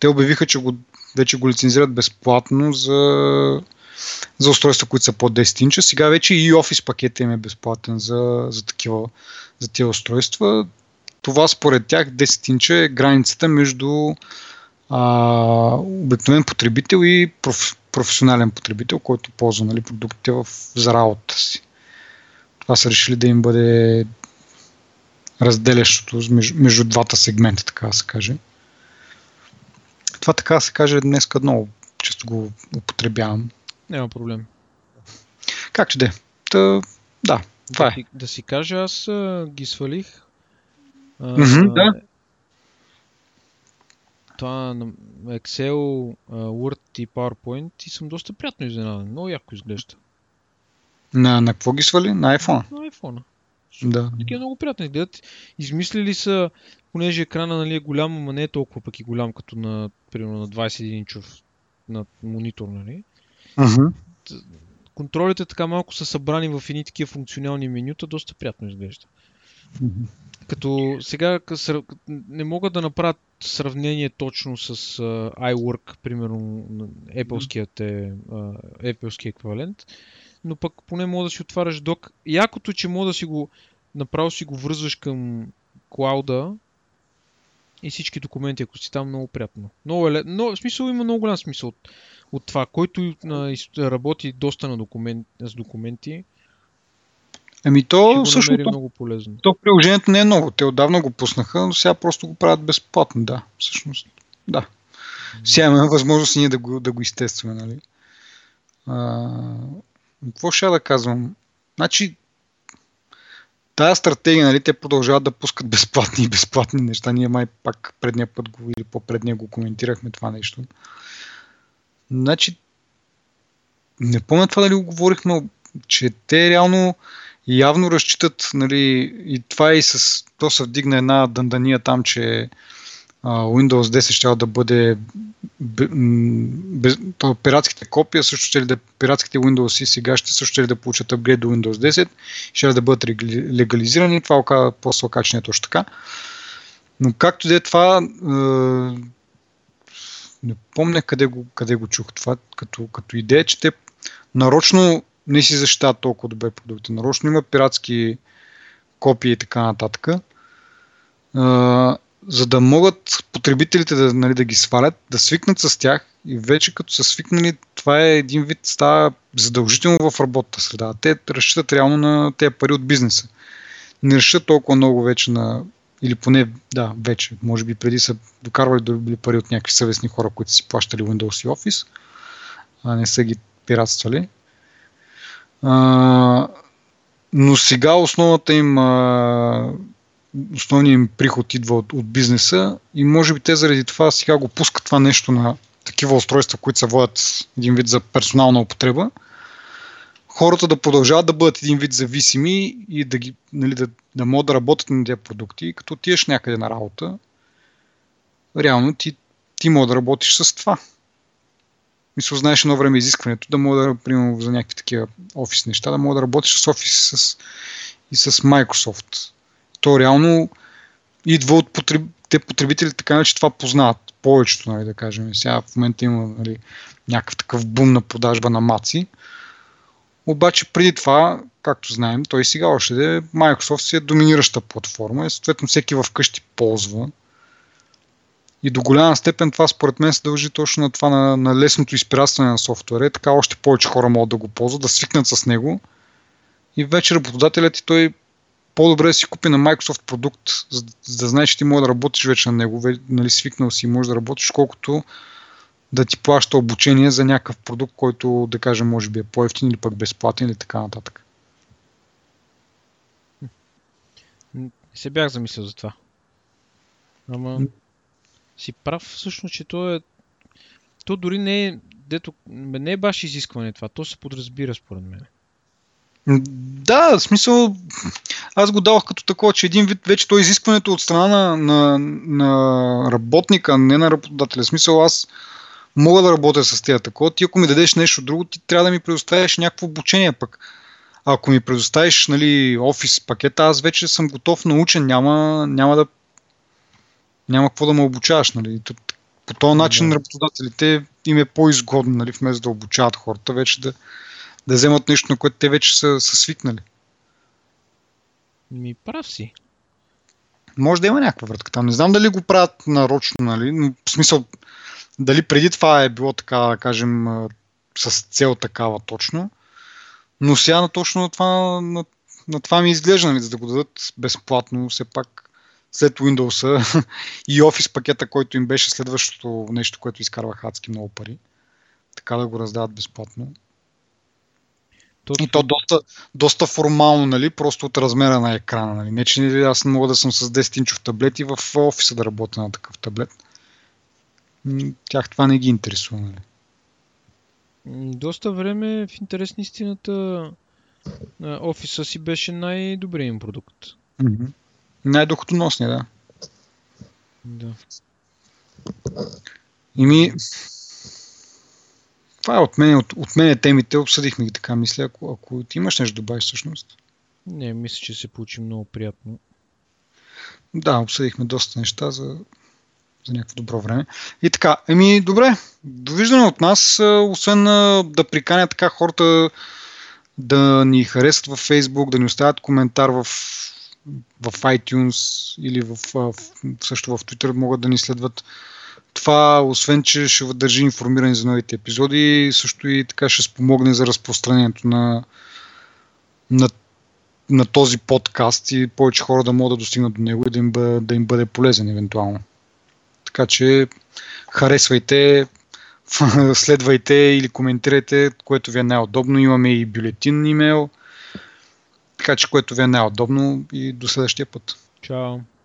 те обявиха, че го, вече го лицензират безплатно за, за устройства, които са под 10 инча. Сега вече и Office пакета им е безплатен за, за такива за тези устройства. Това според тях 10 инча е границата между а, обикновен потребител и проф, професионален потребител, който ползва нали, продуктите в, за работата си. Това са решили да им бъде разделящото между, между двата сегмента, така да се каже. Това така да се каже днес много често го употребявам. Няма проблем. Как че де? Та, да, това е. Да си кажа, аз а, ги свалих. А, mm-hmm, да. Това на Excel, Word и PowerPoint и съм доста приятно изненадан. Много яко изглежда. На, на какво ги свали? На iPhone? На iPhone. Да. Такива много приятно изгледат. Измислили са, понеже екрана нали, е голям, но не е толкова пък и голям, като на, примерно, на 21 инчов на монитор, нали? Uh-huh контролите така малко са събрани в едни такива функционални менюта, доста приятно изглежда. Mm-hmm. Като сега не мога да направят сравнение точно с uh, iWork, примерно Apple-ският е, uh, Apple еквивалент, но пък поне мога да си отваряш док. Якото, че мога да си го направо си го връзваш към клауда и всички документи, ако си там, много приятно. Много е, но, в смисъл има много голям смисъл от това, който а, работи доста на документ, с документи, Ами то също. много полезно. То приложението не е ново. Те отдавна го пуснаха, но сега просто го правят безплатно. Да, всъщност. Да. Сега имаме възможност ние да го, да го изтестваме, нали? А, какво ще да казвам? Значи, тая стратегия, нали, те продължават да пускат безплатни и безплатни неща. Ние май пак предния път го или по-предния го коментирахме това нещо. Значи, не помня това дали го говорихме, че те реално явно разчитат, нали, и това и с, то се вдигна една дъндания там, че Windows 10 ще да бъде без, то, пиратските копия, също ще ли да пиратските Windows и сега ще също ще ли да получат апгрейд до Windows 10, ще ли да бъдат легализирани, това оказа, после че не е точно така. Но както да е това, не помня къде го, къде го чух това като, като идея, че те нарочно не си защитават толкова добре продукти. Нарочно има пиратски копии и така нататък. За да могат потребителите да, нали, да ги свалят, да свикнат с тях и вече като са свикнали, това е един вид става задължително в работата среда. Те разчитат реално на тези пари от бизнеса. Не разчитат толкова много вече на или поне, да, вече, може би преди са докарвали да били пари от някакви съвестни хора, които си плащали Windows и Office, а не са ги пиратствали. Но сега основната им а, основният им приход идва от, от бизнеса и може би те заради това сега го пускат това нещо на такива устройства, които се водят един вид за персонална употреба, хората да продължават да бъдат един вид зависими и да, ги, нали, да, да могат да работят на тези продукти. Като отидеш някъде на работа, реално ти, ти мога да работиш с това. Мисля, знаеш едно време изискването да мога да, примерно за някакви такива офис неща, да мога да работиш с офис и с Microsoft. То реално идва от потреб... те потребители, така че това познават. Повечето, нали, да кажем. Сега в момента има нали, някакъв такъв бум на продажба на маци. Обаче преди това, както знаем, той сега още е Microsoft си е доминираща платформа и съответно всеки вкъщи ползва. И до голяма степен това според мен се дължи точно на това на, на лесното изпирателстване на софтуера. Така още повече хора могат да го ползват, да свикнат с него. И вече работодателят и той по-добре да си купи на Microsoft продукт, за, за да знаеш, че ти може да работиш вече на него, нали, свикнал си и можеш да работиш, колкото да ти плаща обучение за някакъв продукт, който да кажем може би е по-ефтин или пък безплатен или така нататък. Не се бях замислил за това. Ама си прав всъщност, че то е... То дори не е... Дето, не е баш изискване това, то се подразбира според мен. Да, в смисъл, аз го давах като такова, че един вид вече то е изискването от страна на, на, на работника, не на работодателя. В смисъл, аз мога да работя с тези такова. Ти ако ми дадеш нещо друго, ти трябва да ми предоставиш някакво обучение пък. Ако ми предоставиш нали, офис пакета, аз вече съм готов, научен, няма, няма да няма какво да ме обучаваш. Нали. По този начин да. работодателите им е по-изгодно, нали, вместо да обучават хората, вече да, да вземат нещо, на което те вече са, са свикнали. Ми прав си. Може да има някаква вратка там. Не знам дали го правят нарочно, нали, но в смисъл, дали преди това е било така, да кажем, с цел такава точно. Но сега на точно на това, на, на това ми изглежда, нали, за да го дадат безплатно, все пак след Windows и Office пакета, който им беше следващото нещо, което изкарвах адски много пари. Така да го раздават безплатно. Точно. И то доста, доста формално, нали, просто от размера на екрана. Нали. Не, че аз не мога да съм с 10-инчов таблет и в офиса да работя на такъв таблет. Тях това не ги интересува. Нали. Доста време в интерес на истината офиса си беше най-добрият им продукт. Mm-hmm. Най-доходоносния, да. Да. ми, това е от мен, от, от мен темите, обсъдихме ги така, мисля, ако, ако ти имаш нещо да добавиш всъщност. Не, мисля, че се получи много приятно. Да, обсъдихме доста неща за, за някакво добро време. И така, еми, добре, довиждане от нас, освен да приканя така хората да ни харесат във Facebook, да ни оставят коментар в в iTunes или в, също в Twitter могат да ни следват. Това, освен че ще държи информирани за новите епизоди, също и така ще спомогне за разпространението на, на, на този подкаст и повече хора да могат да достигнат до него и да им, бъде, да им бъде полезен евентуално. Така че харесвайте, следвайте или коментирайте, което ви е най-удобно. Имаме и бюлетин имейл. Така че което ви е най-удобно и до следващия път. Чао!